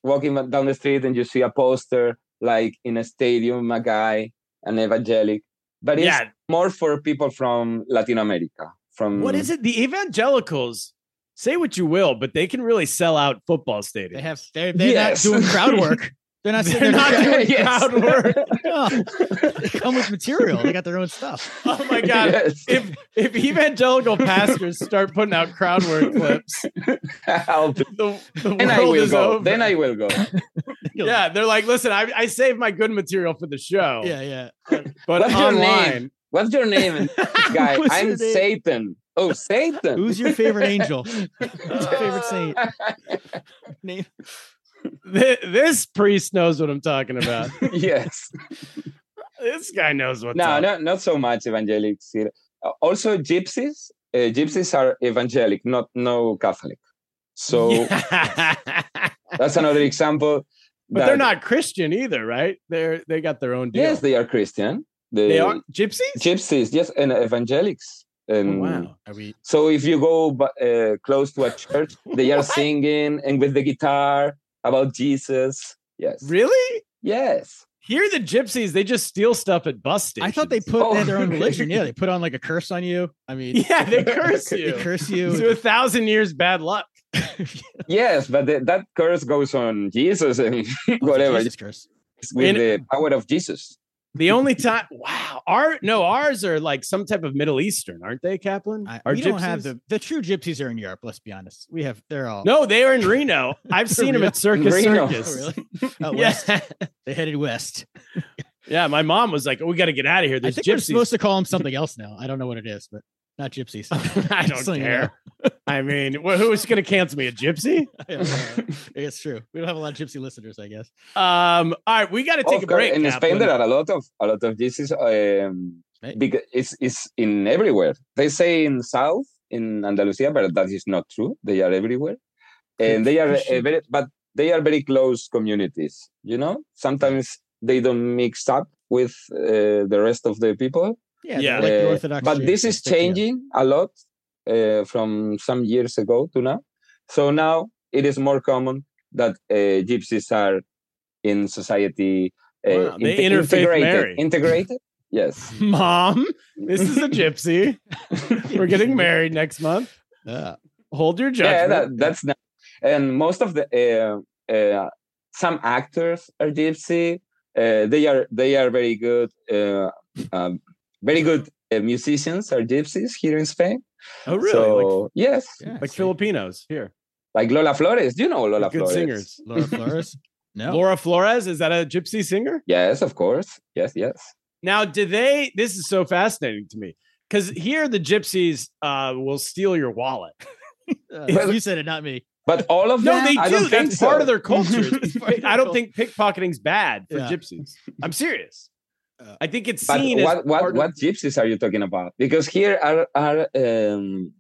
E: walking down the street and you see a poster like in a stadium, a guy, an evangelic, but it's
C: Yeah.
E: more for people from Latin America. From
C: What is it? The evangelicals, say what you will, but they can really sell out football stadiums.
D: They have they're, they're
E: Yes.
D: not doing crowd work. They're not
C: They're
D: they're
C: not
D: not
C: doing
E: Yes.
C: crowd work.
D: No. They come with material. They got their own stuff.
C: Oh my god.
E: Yes.
C: If if evangelical pastors start putting out crowd work clips,
E: I'll
C: the, the
E: then I
C: world
E: will
C: is
E: go.
C: over.
E: Then I will go.
C: yeah, they're like, listen, I, I saved my good material for the show.
D: Yeah, yeah.
C: but
E: What's your
C: online.
E: name? What's your name, guy? I'm
D: name?
E: Satan. Oh, Satan.
D: Who's your favorite angel? Who's your favorite saint? Name.
C: Th- This priest knows what I'm talking about.
E: yes.
C: this guy knows what.
E: no,
C: up.
E: no, not so much evangelics here. Uh, Also, gypsies. Uh, gypsies are evangelic, not no Catholic. So
C: Yeah.
E: that's another example.
C: but they're not Christian either, right? They're they got their own deal.
E: Yes, they are Christian. The
C: they are gypsies.
E: gypsies. Yes, and evangelics.
C: Oh,
E: And
C: wow.
D: Are we
E: So if you go uh, close to a church, they are singing and with the guitar about Jesus. Yes.
C: Really?
E: Yes.
C: Here, the gypsies they just steal stuff at bus stations.
D: I thought they put oh, they had their own
E: Oh.
D: religion. Yeah, they put on like a curse on you. I mean,
C: Yeah, they curse you.
D: they
C: curse
D: you.
C: to a thousand years bad luck.
E: Yes, but the, that curse goes on Jesus and oh, whatever
D: Jesus curse.
E: with
C: And-
E: the power of Jesus.
C: The only time, wow, our no, ours are like some type of Middle Eastern, aren't they, Kaplan?
D: I,
C: Our
D: we don't have
C: gypsies?
D: the the true gypsies are in Europe. Let's be honest. We have they're all
C: No, they are in Reno. I've seen them at Circus
E: Reno.
C: Oh, Circus.
D: Oh, really? Out west.
C: Yeah,
D: They headed west.
C: yeah. My mom was like, "Oh, we got to get out of here."
D: I
C: There's
D: think we're
C: gypsies.
D: supposed to call them something else now. I don't know what it is, but not gypsies.
C: I don't
D: Just so you
C: care. I mean, wh- who's going to cancel me? A gypsy?
D: it's true. We don't have a lot of gypsy listeners, I guess.
C: Um. All right, we got to take
E: Of
C: a break.
E: in Spain, there are a lot of a lot of Jesus. Um,
D: Right.
E: because it's it's in everywhere. They say in South in Andalusia, but that is not true. They are everywhere, and they are uh, very, but they are very close communities. You know, sometimes they don't mix up with uh, the rest of the people.
D: Yeah,
C: Yeah.
D: like
E: Uh,
D: Orthodox.
E: but
D: Jews.
E: this is
D: stick together.
E: changing a lot uh, from some years ago to now. So now it is more common that uh, gypsies are in society. Uh,
C: Wow, they
E: integrated.
C: marry.
E: Integrated. Yes.
C: Mom, this is a gypsy. We're getting married next month.
D: Yeah.
C: Hold your
E: yeah,
C: judgment.
E: that, that's not. And most of the uh, uh, some actors are gypsy. Uh, they are they are very good. Very good uh, musicians are gypsies here in Spain.
C: oh, really?
E: So yes,
D: Yeah,
C: like like. Filipinos here.
E: like Lola Flores. Do you know Lola
C: Good
E: Flores?
C: singers.
D: Laura Flores. No.
C: Laura Flores, is that a gypsy singer?
E: Yes, of course. Yes, yes.
C: Now, do they? This is so fascinating to me because here the gypsies uh, will steal your wallet.
D: Uh, you said it, not me.
E: But all of
C: No,
E: them,
C: they
E: I
C: do.
E: don't think
C: That's part
E: so.
C: of their culture.
D: It's part of
C: I don't think pickpocketing's bad for
D: Yeah.
C: gypsies. I'm serious.
D: Uh,
C: I think it's
E: But
C: seen as
E: what what
C: of-
E: what gypsies are you talking about? Because here are are um,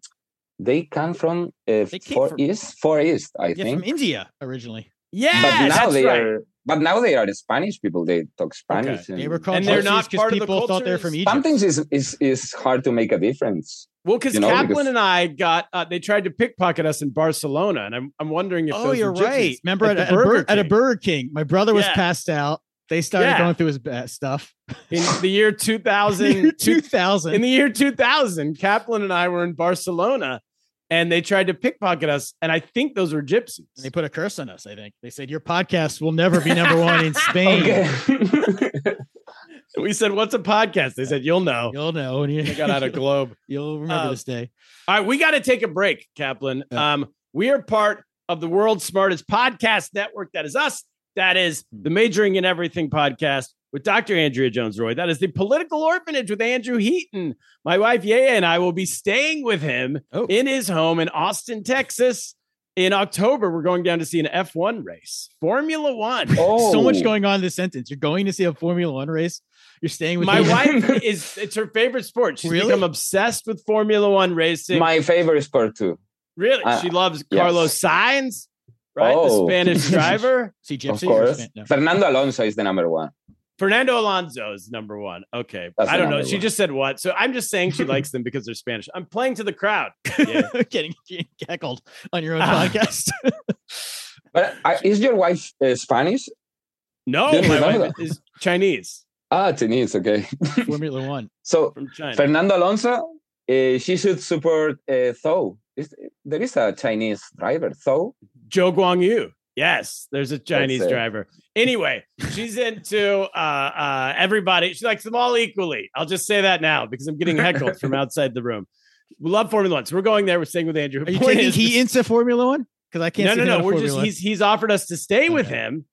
E: they come from uh,
D: They
E: Far
D: from-
E: East, Far East, I
D: Yeah,
E: think.
D: from India originally.
C: yeah,
E: but now
C: that's
E: they
C: right.
E: are. But now they are the Spanish people. They talk Spanish.
C: Okay.
D: They were called
C: And they're
D: not
C: not
D: 'cause
C: part of the
D: people thought they were
C: culture?
D: from Egypt.
E: Sometimes is is is hard to make a difference.
C: Well, because
E: you know,
C: Kaplan
E: because-
C: and I got uh, they tried to pickpocket us in Barcelona, and I'm I'm wondering if
D: Oh,
C: those
D: you're
C: gypsies
D: right. Remember at,
C: the
D: at, a Bur- at a Burger King, my brother was
C: Yeah.
D: passed out. They started
C: Yeah.
D: going through his stuff.
C: in the year 2000.
D: Two thousand.
C: in the year 2000, Kaplan and I were in Barcelona, and they tried to pickpocket us, and I think those were gypsies.
D: They put a curse on us. I think they said your podcast will never be number one in Spain.
C: We said, "What's a podcast?" They said, "You'll know."
D: You'll know when you
C: They got out of Globe.
D: You'll remember
C: Uh,
D: this day.
C: All right, we got to take a break, Kaplan.
D: Yeah.
C: Um, we are part of the world's smartest podcast network. That is us. That is the Majoring in Everything podcast with Dr. Andrea Jones-Rooy. That is the Political Orphanage with Andrew Heaton. My wife Yaya and I will be staying with him
D: Oh.
C: in his home in Austin, Texas. In October, we're going down to see an F1 race, Formula One.
E: oh,
D: So much going on in this sentence. You're going to see a Formula One race. You're staying with
C: My
D: your-
C: wife is it's her favorite sport. She's
D: Really?
C: become obsessed with Formula One racing.
E: My favorite sport too.
C: Really?
E: Uh,
C: she loves
E: yes.
C: Carlos Sainz, right?
E: Oh.
C: The Spanish driver.
D: See
E: Of
D: gypsy.
E: course, Fernando Alonso is the number one.
C: Fernando Alonso is number one. Okay.
E: That's
C: I don't know.
E: number
C: She
E: one.
C: just said what? So I'm just saying she likes them because they're Spanish. I'm playing to the crowd. Yeah.
D: getting, getting cackled on your own
C: Ah.
D: podcast.
E: But uh, is your wife uh, Spanish?
C: No,
E: Didn't
C: my wife is Chinese
E: Ah, Chinese. Okay.
D: Formula One.
E: so
C: from China.
E: Fernando Alonso, uh, she should support uh, Zhou. Is, there is a Chinese driver,
C: Zhou. Zhou Guanyu. Yes, there's a Chinese driver. Anyway, she's into uh, uh, everybody. She likes them all equally. I'll just say that now because I'm getting heckled from outside the room. We love Formula One, so we're going there. We're staying with Andrew.
D: Are you taking
C: is,
D: he into Formula One? Because I can't.
C: no, no, no. We're
D: Formula
C: just he's he's offered us to stay with him,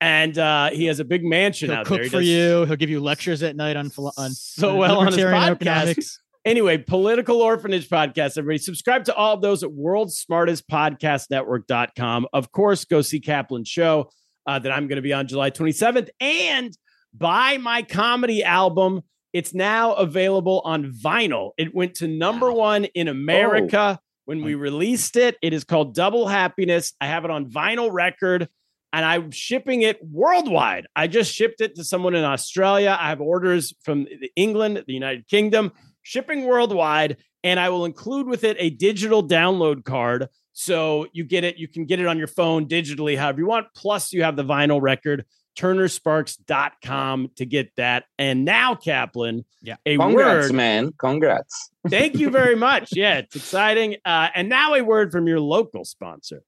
C: and uh, he has a big mansion
D: He'll
C: out
D: cook
C: there. He
D: for
C: does
D: you. He'll give you lectures at night on on
C: so well on his podcast.
D: economics.
C: Anyway, Political Orphanage Podcast. Everybody subscribe to all of those at worldsmartestpodcastnetwork.com. Of course, go see Kaplan's show uh, that I'm going to be on July 27th and buy my comedy album. It's now available on vinyl. It went to number
D: Wow.
C: one in America when we released it. It is called Double Happiness. I have it on vinyl record and I'm shipping it worldwide. I just shipped it to someone in Australia. I have orders from England, the United Kingdom, shipping worldwide, and I will include with it a digital download card. So you get it, you can get it on your phone digitally, however you want. Plus, you have the vinyl record, turnersparks.com to get that. And now, Kaplan,
D: Yeah.
C: a
E: Congrats,
C: word.
E: man. Congrats.
C: Thank you very much. Yeah, it's exciting. Uh, and now a word from your local sponsor.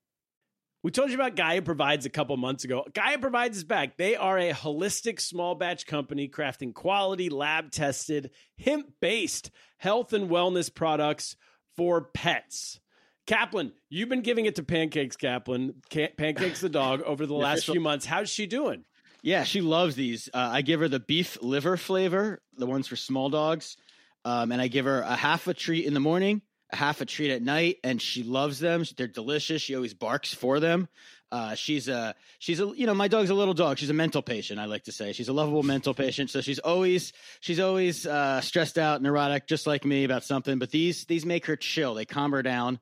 C: We told you about Gaia Provides a couple months ago. Gaia Provides is back. They are a holistic small batch company crafting quality, lab tested, hemp based health and wellness products for pets. Kaplan, you've been giving it to Pancakes, Kaplan, Ca- Pancakes the dog, over the
D: The
C: last few months. How's she doing?
F: Yeah, she loves these. Uh, I give her the beef liver flavor, the ones for small dogs, um, and I give her a half a treat in the morning, half a treat at night, and she loves them. They're delicious. She always barks for them. Uh, she's a she's a you know my dog's a little dog. She's a mental patient. I like to say she's a lovable mental patient. So she's always she's always uh, stressed out, neurotic, just like me about something. But these these make her chill. They calm her down.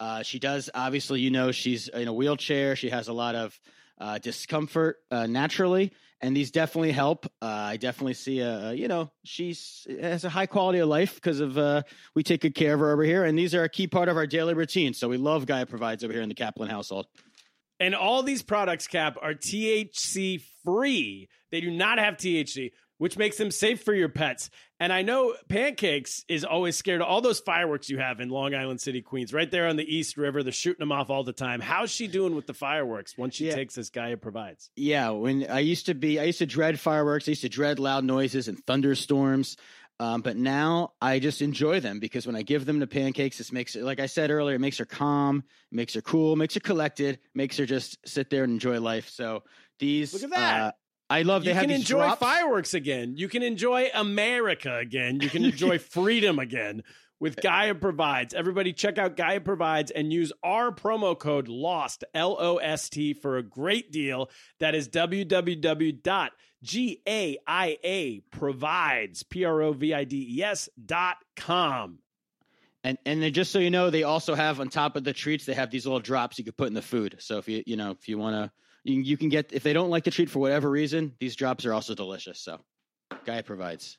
F: Uh, she does obviously, you know, she's in a wheelchair. She has a lot of uh, discomfort uh, naturally, and these definitely help. Uh, I definitely see a, you know, she's has a high quality of life because of uh, we take good care of her over here, and these are a key part of our daily routine. So we love Gaia provides over here in the Kaplan household.
C: And all these products, Cap, are THC free. They do not have THC, which makes them safe for your pets. And I know Pancakes is always scared of all those fireworks you have in Long Island City, Queens, right there on the East River. They're shooting them off all the time. How's she doing with the fireworks once she
F: Yeah.
C: takes this Gaia provides?
F: Yeah, when I used to be, I used to dread fireworks. I used to dread loud noises and thunderstorms. Um, but now I just enjoy them because when I give them to pancakes, this makes it, like I said earlier, it makes her calm, makes her cool, makes her collected, makes her just sit there and enjoy life. So These
C: Look at that.
F: uh, I love. They
C: you
F: have
C: can enjoy
F: drops.
C: fireworks again. You can enjoy America again. You can enjoy freedom again with Gaia Provides. Everybody, check out Gaia Provides and use our promo code LOST, L O S T, for a great deal. That is www.gaia provides, P R O V I D E S dot com.
F: And and then just so you know, they also have on top of the treats, they have these little drops you could put in the food. So if you you know if you want to, you, can get if they don't like the treat for whatever reason, these drops are also delicious. So, Gaia provides.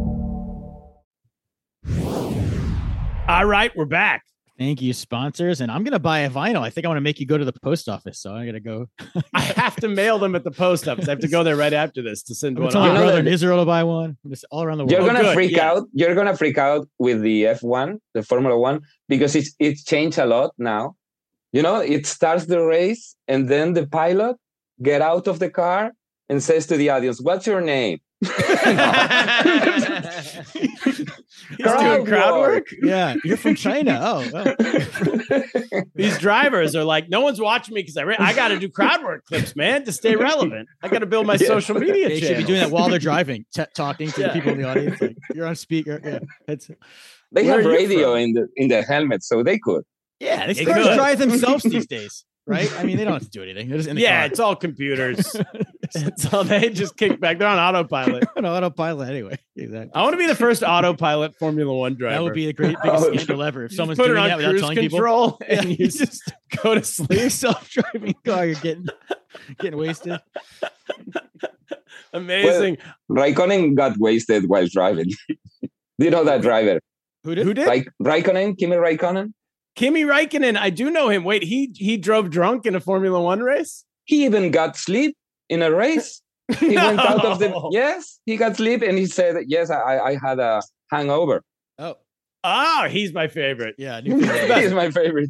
C: All right, we're back.
D: Thank you, sponsors. And I'm gonna buy a vinyl. I think I want to make you go to the post office. So I gotta go.
C: I have to mail them at the post office. I have to go there right after this to send
D: I'm
C: one
D: telling
E: You
D: my brother
E: that-
D: in Israel to buy one. Just all around the world.
E: You're
C: Oh,
E: gonna
C: good,
E: freak
C: yeah.
E: out. You're gonna freak out with the F1, the Formula One, because it's it's changed a lot now. You know, it starts the race, and then the pilot get out of the car and says to the audience, "What's your name?"
C: He's doing crowd work.
D: yeah, you're from China. Oh, well. Oh.
C: These drivers are like, no one's watching me because I, re- I got to do crowd work clips, man, to stay relevant. I got to build my
E: Yeah.
C: social media
D: they should be doing that while they're driving, t- talking to
C: Yeah.
D: the people in the audience. Like, you're on speaker. Yeah, it's,
E: They have radio in the in the helmet, so they could.
D: yeah. These
C: They
D: cars
C: could.
D: drive themselves these days, right? I mean, they don't have to do anything. They're just in the
C: yeah,
D: car.
C: it's all computers. it's all they just kick back. They're on autopilot.
D: on autopilot anyway. Exactly.
C: I want to be the first autopilot Formula One driver.
D: That would be the great biggest
E: Oh,
D: scandal ever. If
C: You
D: someone's
C: put
D: doing
C: it on
D: that without
C: cruise
D: telling people.
C: control
D: Yeah,
C: and you
D: you
C: just go to sleep.
D: Your self-driving car, you're getting getting wasted.
C: Amazing.
E: Raikkonen got wasted while driving. Do you know that driver?
D: Who did?
C: Who did?
E: Raik- Raikkonen, Kimi Raikkonen.
C: Kimi Räikkönen. I do know him. Wait, he he drove drunk in a Formula One race.
E: He even got sleep in a race. He went out of the yes. He got sleep and he said, "Yes, I I had a hangover."
D: Oh,
C: Oh, he's my favorite.
D: yeah.
E: He's my favorite.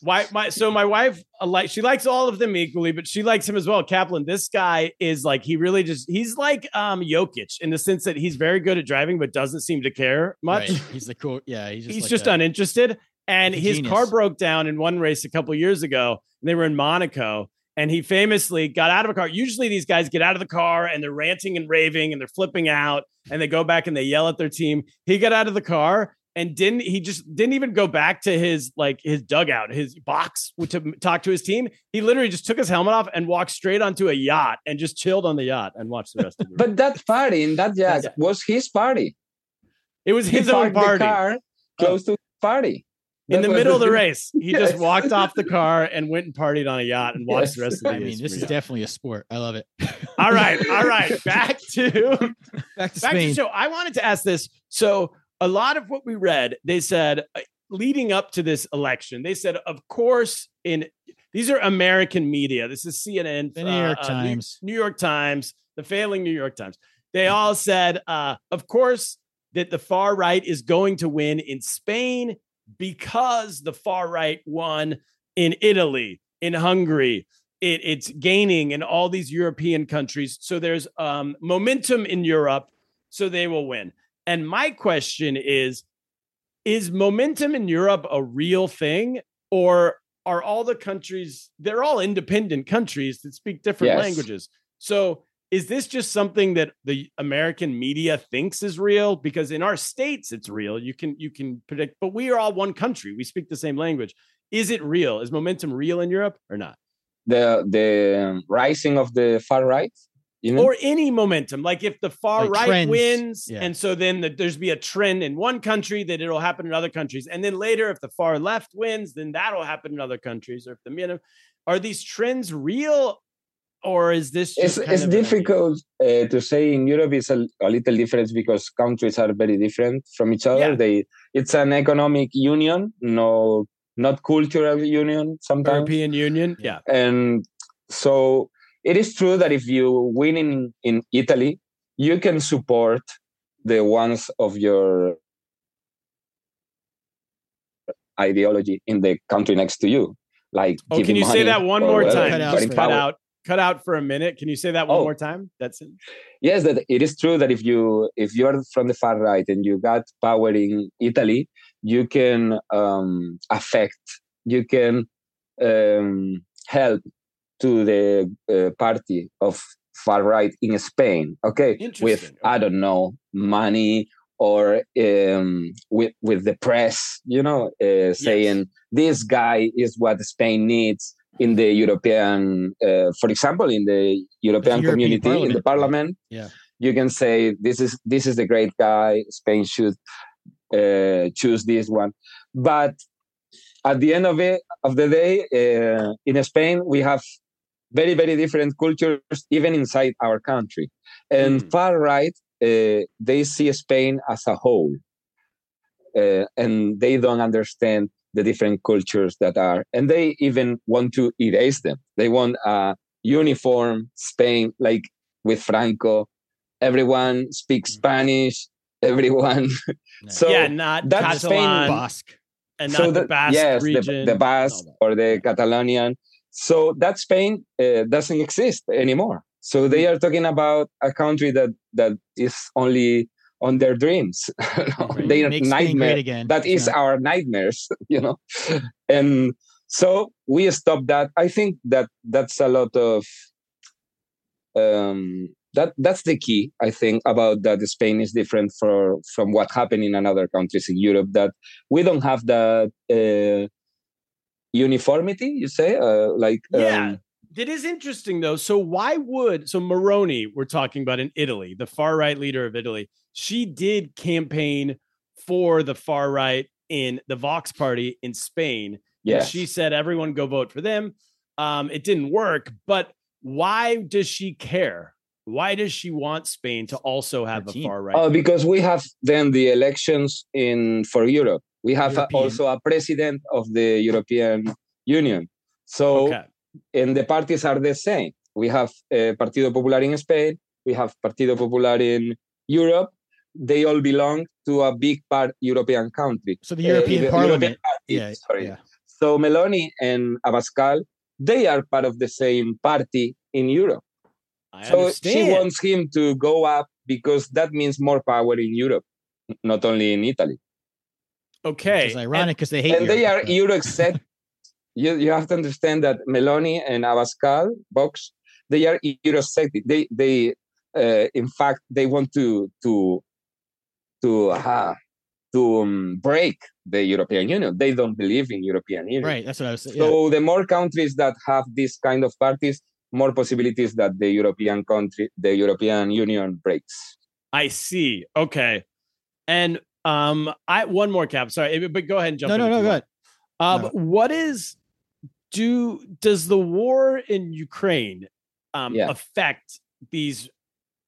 C: Why my so my wife uh, like she likes all of them equally, but she likes him as well. Kaplan, this guy is like he really just he's like um Jokic in the sense that he's very good at driving, but doesn't seem to care much.
D: Right. He's the cool. Yeah, he's just,
C: he's
D: like
C: just
D: a-
C: uninterested. And his
D: genius.
C: car broke down in one race a couple years ago. And they were in Monaco. And he famously got out of a car. Usually these guys get out of the car and they're ranting and raving and they're flipping out and they go back and they yell at their team. He got out of the car and didn't he just didn't even go back to his like his dugout, his box to talk to his team. He literally just took his helmet off and walked straight onto a yacht and just chilled on the yacht and watched the rest of the race.
E: But that party in that yacht
C: Yeah.
E: was his party.
C: It was
E: He
C: his own
E: parked the
C: party.
E: car close oh. to his party.
C: In the middle of the race. He just walked off the car and went and partied on a yacht and watched the rest of the
D: I mean, this is
C: a yacht.
D: definitely a sport. I love it.
C: all right, all right. Back to
D: Back to
C: back to
D: Spain.
C: the show. I wanted to ask this. So a lot of what we read, they said uh, leading up to this election, they said, of course, in these are American media. This is CNN,
D: The New York
C: uh,
D: Times.
C: New York Times, the failing New York Times. They all said, uh, of course, that the far right is going to win in Spain because the far right won in Italy, in Hungary. It, it's gaining in all these European countries. So there's um, momentum in Europe, so they will win. And my question is Is momentum in Europe a real thing? Or are all the countries, they're all independent countries that speak different
E: Yes.
C: languages. So is this just something that the American media thinks is real? Because in our states it's real. You can you can predict, but we are all one country. We speak the same language. Is it real? Is momentum real in Europe or not?
E: The the um, rising of the far right. You mean?
C: Or any momentum, like if the far
D: Like
C: right
D: trends,
C: wins,
D: yeah.
C: and so then the, there's be a trend in one country that it'll happen in other countries, and then later if the far left wins, then that'll happen in other countries. Or if the middle, are these trends real, or is this? Just
E: it's
C: kind
E: it's
C: of an idea?
E: difficult uh, to say in Europe. It's a, a little different because countries are very different from each other.
C: Yeah.
E: They it's an economic union, no, not cultural union sometimes.
C: European Union, yeah.
E: and so it is true that if you win in, in Italy, you can support the ones of your ideology in the country next to you. Like,
C: oh, can you say that one more time? Cut out, cut out, cut out for a minute. Can you say that one oh, more time? That's it.
E: Yes, that it is true that if you if you are from the far right and you got power in Italy, you can um, affect, you can um, help to the uh, party of far right in Spain. Okay, with okay. I don't know money or um, with with the press, you know, uh, saying yes. this guy is what Spain needs in the European, uh, for example, in the European, European community in the Parliament.
D: Yeah,
E: you can say this is this is the great guy. Spain should uh, choose this one, but at the end of it of the day, uh, in Spain we have very very different cultures even inside our country, and mm. far right uh, they see Spain as a whole, uh, and they don't understand the different cultures that are, and they even want to erase them. They want a uniform Spain, like with Franco. Everyone speaks mm. Spanish. Everyone.
C: so yeah, not that's Catalan, Spain. Basque, and not so the, the Basque
E: yes,
C: region.
E: The, the Basque or the Catalonian. So that Spain uh, doesn't exist anymore. So they are talking about a country that that is only on their dreams. right. They are nightmare. That is yeah. our nightmares, you know. and so we stop that. I think that that's a lot of um, that that's the key. I think about that Spain is different for from what happened in other countries in Europe. That we don't have that uh, uniformity. You say, uh, like
C: yeah. Um, it is interesting though. So why would so Meloni we're talking about in Italy, the far right leader of Italy, she did campaign for the far right in the Vox party in Spain.
E: Yeah.
C: She said everyone go vote for them. Um, it didn't work, but why does she care? Why does she want Spain to also have a far right?
E: Oh, because we have then the elections in for Europe. We have a, also a president of the European Union. So okay and the parties are the same. We have uh, Partido Popular in Spain, we have Partido Popular in Europe. They all belong to a big part European country.
D: So the European uh, Parliament. European
E: yeah, sorry. Yeah. So Meloni and Abascal, they are part of the same party in Europe.
C: I
E: so
C: understand.
E: she wants him to go up because that means more power in Europe, not only in Italy.
C: Okay.
D: It's ironic because they hate
E: and
D: Europe,
E: they are Eurosceptic you, you have to understand that Meloni and Abascal, Vox, they are Eurosceptic. They they uh, in fact they want to to to uh, to um, break the European Union. They don't believe in European Union.
D: Right. That's what I was saying.
E: So
D: yeah.
E: the more countries that have this kind of parties, more possibilities that the European country, the European Union breaks.
C: I see. Okay. And um, I one more cap. Sorry, but go ahead and jump.
D: No, no, no. Go ahead.
C: Um, no. what is do does the war in Ukraine um, yeah. affect these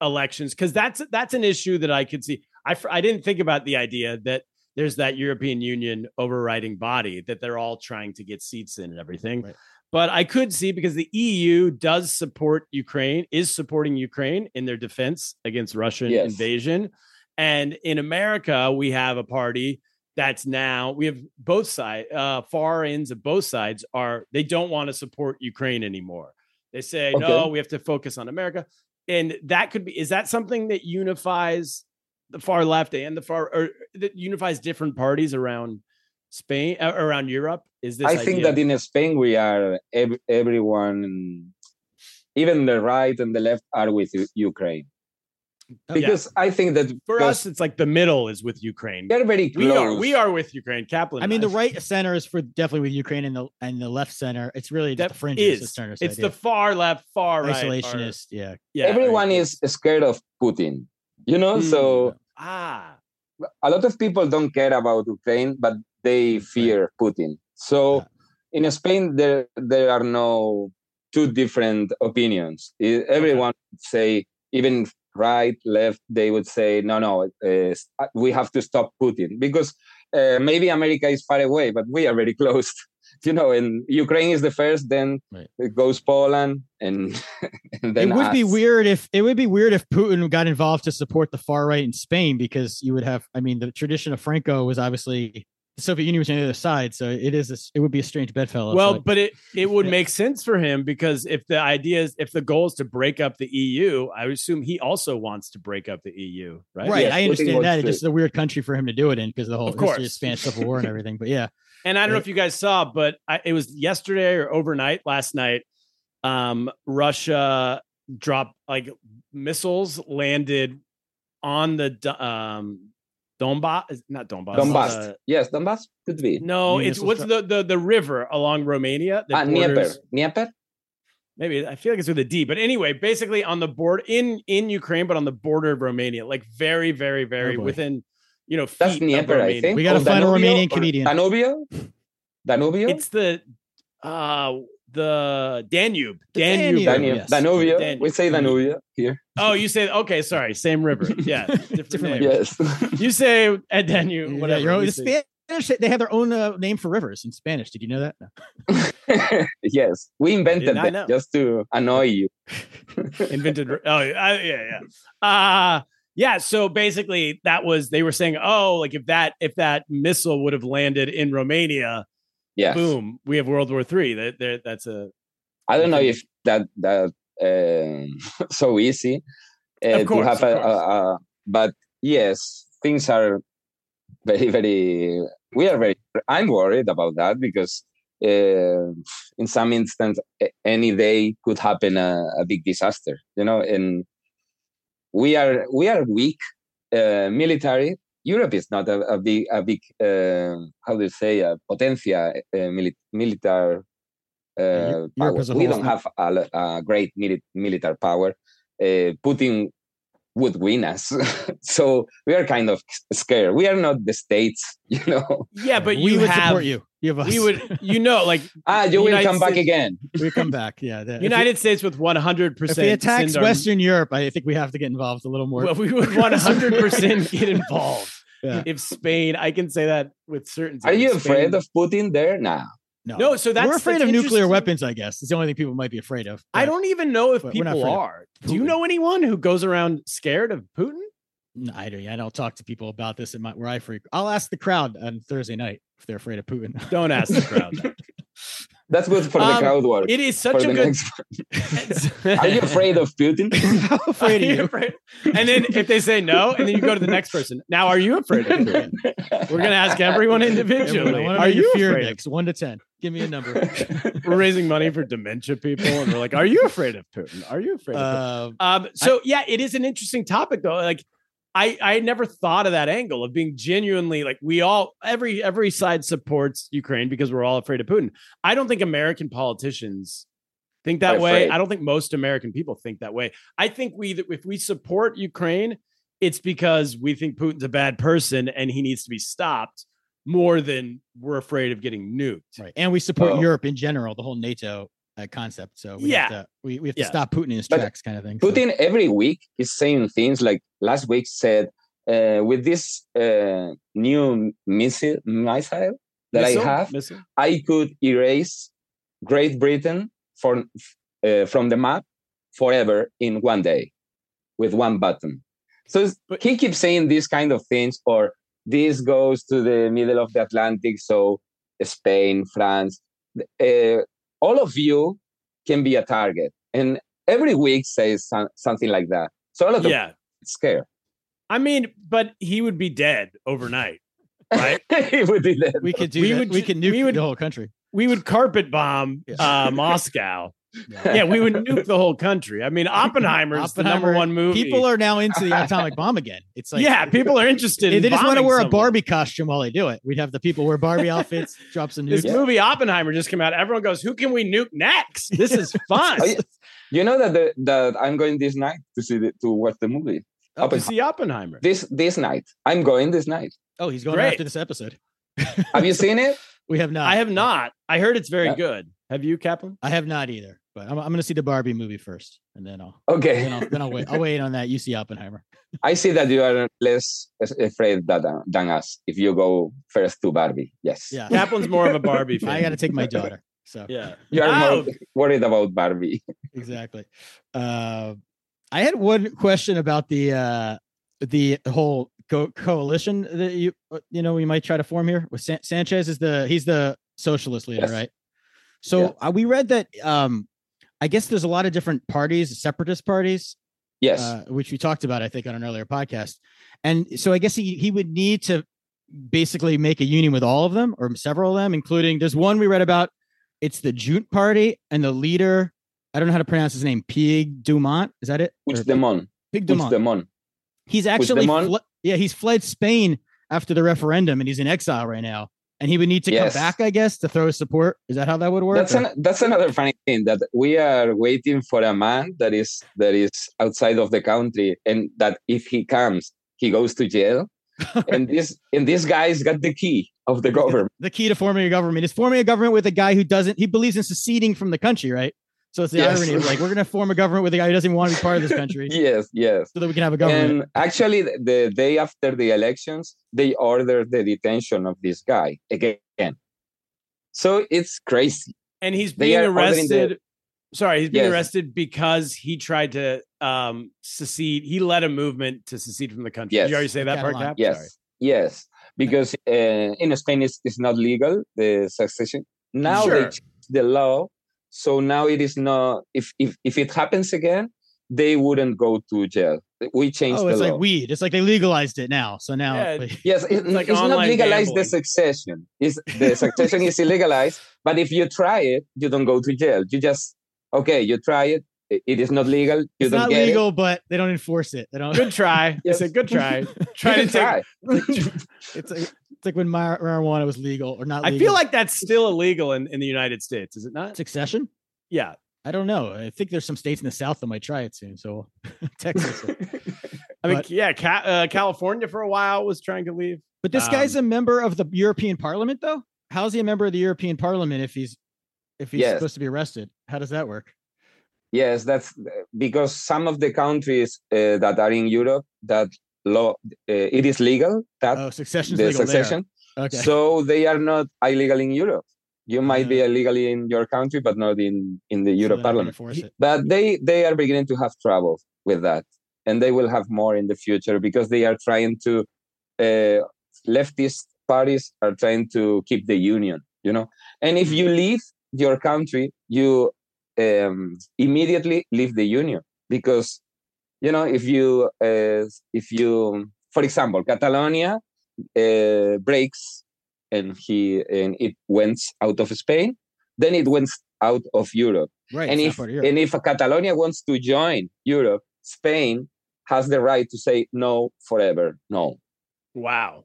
C: elections? Because that's that's an issue that I could see. I I didn't think about the idea that there's that European Union overriding body that they're all trying to get seats in and everything. Right. But I could see because the EU does support Ukraine, is supporting Ukraine in their defense against Russian yes. invasion. And in America, we have a party that's now we have both sides uh, far ends of both sides are they don't want to support ukraine anymore they say okay. no we have to focus on america and that could be is that something that unifies the far left and the far or that unifies different parties around spain uh, around europe is this
E: i
C: idea?
E: think that in spain we are ev- everyone even the right and the left are with ukraine Oh, because yeah. I think that
C: for us, it's like the middle is with Ukraine.
E: They're very close.
C: We are, we are with Ukraine. Kaplan.
D: I mean, the right center is for definitely with Ukraine, and the and the left center, it's really just the fringes.
C: Is. The it's the far left, far
D: right, isolationist. yeah,
E: yeah. Everyone right. is scared of Putin. You know, mm. so
C: ah,
E: a lot of people don't care about Ukraine, but they fear right. Putin. So yeah. in Spain, there there are no two different opinions. Everyone okay. say even right, left, they would say, no, no, uh, we have to stop Putin because uh, maybe America is far away, but we are very close. you know, and Ukraine is the first, then
D: Right.
E: it goes Poland, and, and then
D: it would be weird if it would be weird if Putin got involved to support the far right in Spain because you would have. I mean, the tradition of Franco was obviously the Soviet Union was on the other side, so it is. A, it would be a strange bedfellow.
C: Well,
D: So,
C: but it it would make sense for him because if the idea is if the goal is to break up the EU, I would assume he also wants to break up the EU, right?
D: right,
E: Yes,
D: I understand that.
E: to-
D: It's just a weird country for him to do it in because the whole
C: Of
D: history of
C: course.
D: Spanish Civil War and everything. But yeah,
C: And I don't know if you guys saw, but I, it was yesterday or overnight last night. Um, Russia dropped like missiles landed on the um Donbass, not Donbass.
E: Donbass.
C: uh,
E: yes, Donbass could be.
C: no,
D: Mean
C: it's
D: missiles
C: what's the, the the river along Romania? that
E: Ah, Dnieper.
C: borders-
E: Dnieper.
C: maybe I feel like it's with a D, but anyway, basically on the board in in Ukraine, but on the border of Romania, like very, very, very
D: boy.
C: within you know feet
E: That's
C: of
E: Dnieper, I think.
D: We gotta
E: Or
D: find a Romanian comedian.
E: Danubio. Danubio.
C: It's the uh the Danube.
D: The
C: Danube.
D: Danube.
E: Danube.
D: yes.
E: Danubio.
C: Danube.
E: We say Danubio here.
C: Oh, you say okay, sorry, same river. Yeah, different,
D: Different
C: name.
E: Yes.
C: You say at Danube,
D: Yeah,
C: whatever.
D: you're always-
C: we
D: the Spanish they have their own uh, name for rivers in Spanish. Did you know that? No.
E: yes. We invented
C: not
E: them
C: know.
E: just to annoy you.
C: invented. Oh, yeah, yeah, yeah. Uh yeah. So basically, that was they were saying, oh, like if that if that missile would have landed in Romania,
E: Yes.
C: boom, we have World War Three. That that that's a
E: I don't know if that that um, so easy uh,
C: Of course,
E: to have a, a, a but yes things are very very we are very i'm worried about that because uh, in some instance any day could happen a, a big disaster you know and we are we are weak uh, military europe is not a, a big a big uh, how do you say a potencia uh, mili- military uh,
D: Europe
E: power. we don't have a, a great mili- military power. Uh, Putin would win us, so we are kind of scared. We are not the states, you know.
C: yeah, but
D: we
C: you
D: would
C: have
D: support you. You have us.
C: we would you know like
E: Ah, you will
C: United
E: come back
C: States-
E: again.
D: we come back. Yeah. the- if
C: United States with one hundred percent.
D: If
C: percent.
D: he attacks Western Europe, I think we have to get involved a little more.
C: well, we would one hundred percent get involved.
D: Yeah.
C: If Spain, I can say that with certainty.
E: Are you
C: Spain-
E: afraid of Putin there? now?
D: no,
C: No, so that's
D: we're afraid
C: that's
D: of nuclear weapons. I guess it's the only thing people might be afraid of.
C: I don't even know if
D: but we're not
C: people are. Do you know anyone who goes around scared of Putin?
D: No, I don't. I don't talk to people about this in my where I freak. I'll ask the crowd on Thursday night if they're afraid of Putin.
C: Don't ask the crowd. that.
E: That's good for the
C: Um,
E: crowd work.
C: It is such a good.
E: Are you afraid of Putin?
D: How afraid
C: Are you
D: you?
C: afraid? And then if they say no, and then you go to the next person. Now, are you afraid of Putin? We're gonna ask everyone individually.
D: Everyone, I wanna know
C: Are you
D: fear
C: afraid?
D: index? One to ten. Give me a number.
C: We're raising money for dementia people, and we're like, "Are you afraid of Putin? Are you afraid of Putin?"
D: Uh,
C: Um, so yeah, it is an interesting topic though. Like I I never thought of that angle of being genuinely like we all every every side supports Ukraine because we're all afraid of Putin. I don't think American politicians think that
E: Are
C: way.
E: afraid.
C: I don't think most American people think that way. I think we if we support Ukraine, it's because we think Putin's a bad person and he needs to be stopped more than we're afraid of getting nuked.
D: right, and we support
E: Oh.
D: Europe in general, the whole NATO uh, concept. So we
C: Yeah.
D: have to, we, we have to
C: Yeah.
D: stop Putin in his
E: But
D: tracks, kind of thing. So-
E: Putin every week is saying things like last week said, uh, with this uh, new missile, missile that
C: Missile?
E: I have,
C: Missile?
E: I could erase Great Britain for, uh, from the map forever in one day with one button. So
C: But-
E: he keeps saying these kind of things, or this goes to the middle of the Atlantic, so Spain, France, uh, all of you can be a target. And every week says some, something like that. So all of them
C: Yeah.
E: scared.
C: I mean, but he would be dead overnight, right?
E: he would be dead.
D: we could do
C: We
D: that.
C: would
D: we could nuke
C: we would-
D: the whole country.
C: we would carpet bomb uh, Moscow. Yeah, we would nuke the whole country. I mean, Oppenheimer's the number one movie.
D: People are now into the atomic bomb again. It's like
C: yeah, people are interested.
D: They,
C: in
D: they just want to
C: bombing
D: wear a. Barbie costume while they do it. We'd have the people wear Barbie outfits, drop some
C: This
D: nukes.
C: movie Oppenheimer just came out. Everyone goes, "Who can we nuke next?" This is fun.
E: Oh. You know that the, that I'm going this night to see the, to watch the movie.
C: Oh, to see Oppenheimer.
E: This this night. I'm going this night.
D: Oh, he's going
C: Great.
D: after this episode.
E: Have you seen it?
D: We have not.
C: I have not. I heard it's very
E: Yeah.
C: good. Have you, Kaplan?
D: I have not either. but I'm, I'm going to see the Barbie movie first, and then I'll
E: Okay.
D: then I'll, then I'll wait. I'll wait on that. You see Oppenheimer.
E: I see that you are less afraid that, uh, than us if you go first to Barbie. Yes.
D: Yeah,
C: Kaplan's more of a Barbie fan.
D: I got to take my daughter. So
C: Yeah.
E: You are
C: Oh,
E: more worried about Barbie.
D: exactly. Uh, I had one question about the uh, the whole co- coalition that you uh, you know we might try to form here. With San- Sanchez is the he's the socialist leader,
E: Yes.
D: right? So uh, we read that um, I guess there's a lot of different parties, separatist parties,
E: Yes.
D: uh, which we talked about, I think, on an earlier podcast. And so I guess he, he would need to basically make a union with all of them or several of them, including there's one we read about. It's the Junt Party and the leader. I don't know how to pronounce his name. Pig Dumont. Is that it?
E: Which demon?
D: Pig Dumont.
E: demon?
D: He's actually,
E: Dumont?
D: fle- yeah, he's fled Spain after the referendum and he's in exile right now. And he would need to
E: Yes.
D: come back, I guess, to throw his support. Is that how that would work?
E: That's an, that's another funny thing that we are waiting for a man that is that is outside of the country, and that if he comes, he goes to jail. and this and this guy's got the key of the government.
D: the key to forming a government is forming a government with a guy who doesn't he believes in seceding from the country, right? So it's the
E: Yes.
D: irony of like we're gonna form a government with a guy who doesn't even want to be part of this country
E: yes, yes.
D: so that we can have a government.
E: And actually, the- the day after the elections, they ordered the detention of this guy again. So it's crazy.
C: and he's being
E: are ordering the-
C: arrested. Sorry, he's being
E: Yes.
C: arrested because he tried to um secede. He led a movement to secede from the country. Did
E: Yes.
C: you already say that part, Cap?
E: Yes,
C: Sorry.
E: yes, because uh, in Spain it's, it's not legal the succession. Now they
C: Sure.
E: changed the law, so now it is not. If if if it happens again, they wouldn't go to jail. We changed
D: Oh,
E: the
D: it's
E: law.
D: like weed. It's like they legalized it now. So now
C: Yeah,
D: like,
E: Yes, it-
C: like
E: it's not
C: online
E: legalized the succession. is the succession is illegalized, but if you try it, you don't go to jail. You just okay, you try it. It- it is not legal. You
D: it's
E: don't
D: not
E: get
D: legal, but they don't enforce it. They don't
C: Good try. I
E: Yes.
C: said good try. Try
E: You
C: to take.
E: try.
D: it's like it's like when mar- marijuana was legal or not
C: I feel like that's still illegal in, in the United States, is it not?
D: succession.
C: Yeah.
D: I don't know. I think there's some states in the South that might try it soon. So Texas.
C: I mean,
D: But-
C: yeah, Ca- uh, California for a while was trying to leave.
D: But this guy's
C: Um,
D: a member of the European Parliament, though. How's he a member of the European Parliament if he's if he's
E: Yes.
D: supposed to be arrested? How does that work?
E: Yes, that's because some of the countries uh, that are in Europe that law uh, it is legal that
D: Oh, succession's
E: the
D: legal
E: succession.
D: there. Okay.
E: So they are not illegal in Europe. You might be illegal in your country, but not in in the
D: So
E: Euro
D: they're not gonna
E: Parliament. But they they are beginning to have trouble with that, and they will have more in the future because they are trying to uh, leftist parties are trying to keep the union. You know, and if you leave your country, you um, immediately leave the union because you know if you uh, if you for example catalonia uh, breaks and he and it went out of spain then it went out of europe
D: Right.
E: and if
D: Europe.
E: and if catalonia wants to join europe spain has the right to say no forever no
C: Wow.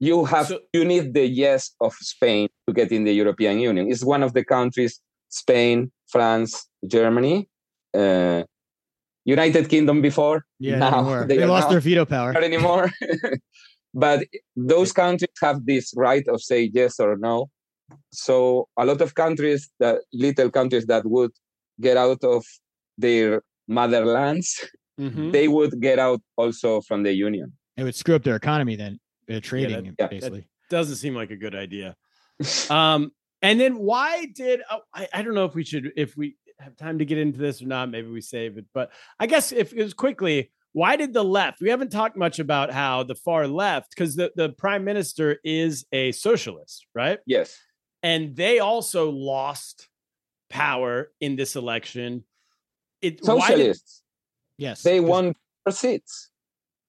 E: you have
C: So-
E: you need the yes of spain to get in the european union it's one of the countries spain france germany uh, united kingdom before
D: yeah,
E: now
D: anymore.
E: they
D: they lost
E: now-
D: their veto power.
E: not anymore but those countries have this right of say yes or no so a lot of countries that little countries that would get out of their motherlands
C: Mhm.
E: they would get out also from the union
D: It would screw up their economy then. Uh, trading
E: yeah.
D: basically.
C: Doesn't seem like a good idea. Um, and then why did oh, I, I don't know if we should if we have time to get into this or not. Maybe we save it. But I guess if it was quickly, why did the left? We haven't talked much about how the far left, because the, the prime minister is a socialist, right?
E: yes
C: And they also lost power in this election. It why did-
E: socialists
D: Yes.
E: They won more seats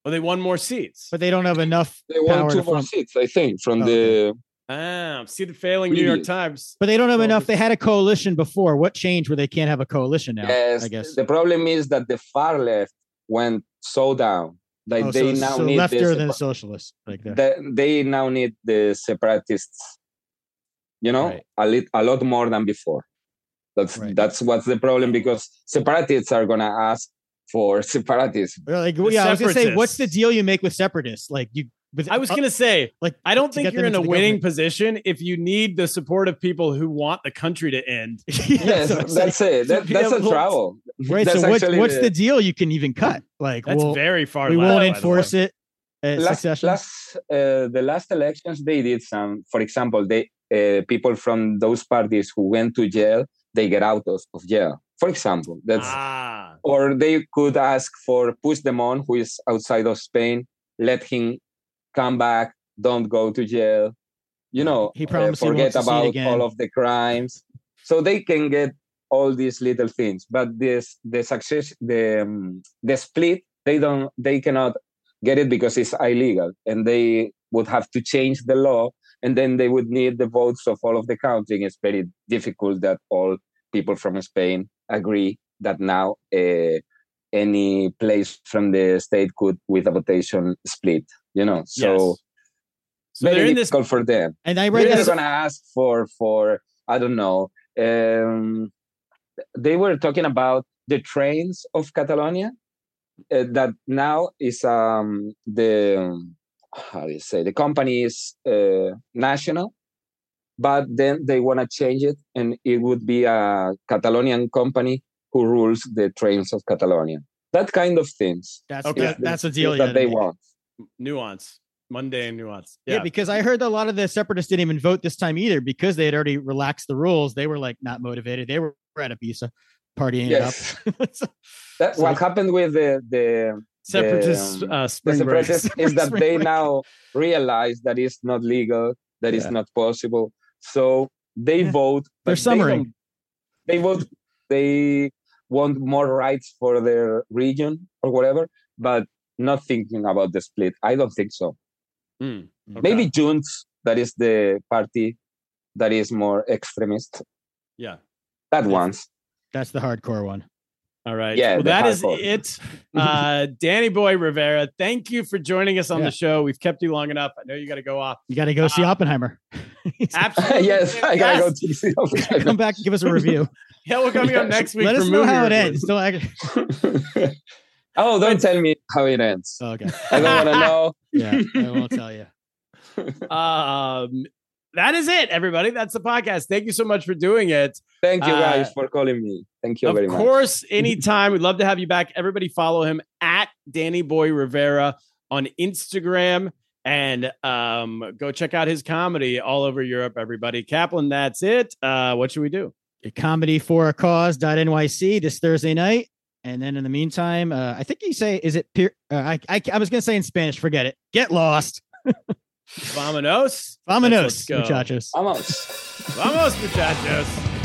C: oh, they won more seats.
D: but they don't have enough
E: they won
D: power
E: two more
D: form.
E: seats i think from
D: Oh,
E: the
C: Ah, see the failing New York Times.
D: But they don't have enough. They had a coalition before. What changed where they can't have a coalition now?
E: yes
D: I guess.
E: the problem is that the far left went so down like
D: Oh,
E: they
D: so,
E: now
D: so
E: need
D: leftier
E: this
D: than the socialists. Like that.
E: the, they now need the separatists you know
D: Right.
E: a, lit, a lot more than before that's
D: Right.
E: that's what's the problem because separatists are gonna ask for
D: separatists. Like,
C: The
D: yeah, I was gonna say, what's the deal you make with separatists? Like, you But
C: I was
D: uh,
C: gonna say,
D: like
C: I don't think you're in a winning
D: government.
C: position if you need the support of people who want the country to end.
E: yes,
D: so
E: that's it. That, that's a
C: able to-
E: trouble.
D: right.
E: That's
D: So what's what's
E: the-
D: the deal you can even cut? Like
C: That's
D: we'll,
C: very far.
D: we
C: left,
D: won't enforce it at
E: last, last uh, the last elections they did some for example they uh, people from those parties who went to jail they get out of, of jail for example that's
C: Ah,
E: or they could ask for Puigdemont, who is outside of Spain, let him come back, don't go to jail. You know,
D: He
E: uh,
D: promised he
E: forget
D: wants to see it
E: about all of the crimes, so they can get all these little things. But this, the success, the um, the split, they don't, they cannot get it because it's illegal, and they would have to change the law, and then they would need the votes of all of the counting. It's very difficult that all people from Spain agree that now uh, any place from the state could with a votation split you know so
C: yes. So
E: very
C: they're in this.
E: difficult for them
D: and I read
E: they're
D: this.
E: gonna ask for for i don't know um, they were talking about the trains of catalonia uh, that now is um the how do you say the company is uh, national but then they want to change it and it would be a catalonian company who rules the trains of catalonia that kind of things
D: That's
C: Okay.
D: that, that's a
E: things
D: deal
E: that they
D: make.
E: want
C: nuance, mundane nuance.
D: Yeah.
C: Yeah,
D: because I heard a lot of the separatists didn't even vote this time either because they had already relaxed the rules. They were like not motivated. They were at a Ibiza partying
E: yes
D: it up. So-
E: that,
D: So-
E: what happened with the the
C: separatist
E: um,
C: uh,
E: the
C: spring break.
E: separatists is that they
D: break.
E: now realize that it's not legal, that it's
D: Yeah.
E: not possible. So they
D: Yeah.
E: vote.
D: They're
E: but they They, vote. They want more rights for their region or whatever, but not thinking about the split. I don't think so.
C: Hmm, okay.
E: Maybe Junts, that is the party that is more extremist.
C: Yeah.
E: That
D: Yes.
E: ones.
D: That's the hardcore one.
C: All right.
E: Yeah,
C: Well, that is
E: hardcore.
C: it. Uh, Danny Boy Rivera, thank you for joining us on
D: Yeah.
C: the show. We've kept you long enough. I know you got to go off.
D: You got to go see
C: Uh,
D: Oppenheimer.
C: Absolutely.
E: yes, I gotta go
C: Yes.
E: to see
D: Come back and give us a review.
C: Yeah, We'll come here next week.
D: Let us know
C: movie
D: how it ends. Don't act-
E: oh, don't tell me how it ends.
D: okay.
E: I don't want to know.
D: Yeah, I won't tell you.
C: Um, that is it, everybody. That's the podcast. Thank you so much for doing it.
E: Thank you guys
C: Uh,
E: for calling me. Thank you
C: of
E: very much.
C: course, anytime. We'd love to have you back. Everybody follow him at Danny Boy Rivera on Instagram and um, go check out his comedy all over Europe, everybody. Kaplan, that's it. Uh, what should we do?
D: Comedy for a cause.nyc this Thursday night. And then in the meantime, uh, I think you say, is it, peer, uh, I, I, I was going to say in Spanish, forget it. Get lost.
C: Vamonos.
D: Vamonos, muchachos.
E: Vamos.
C: Vamos, muchachos.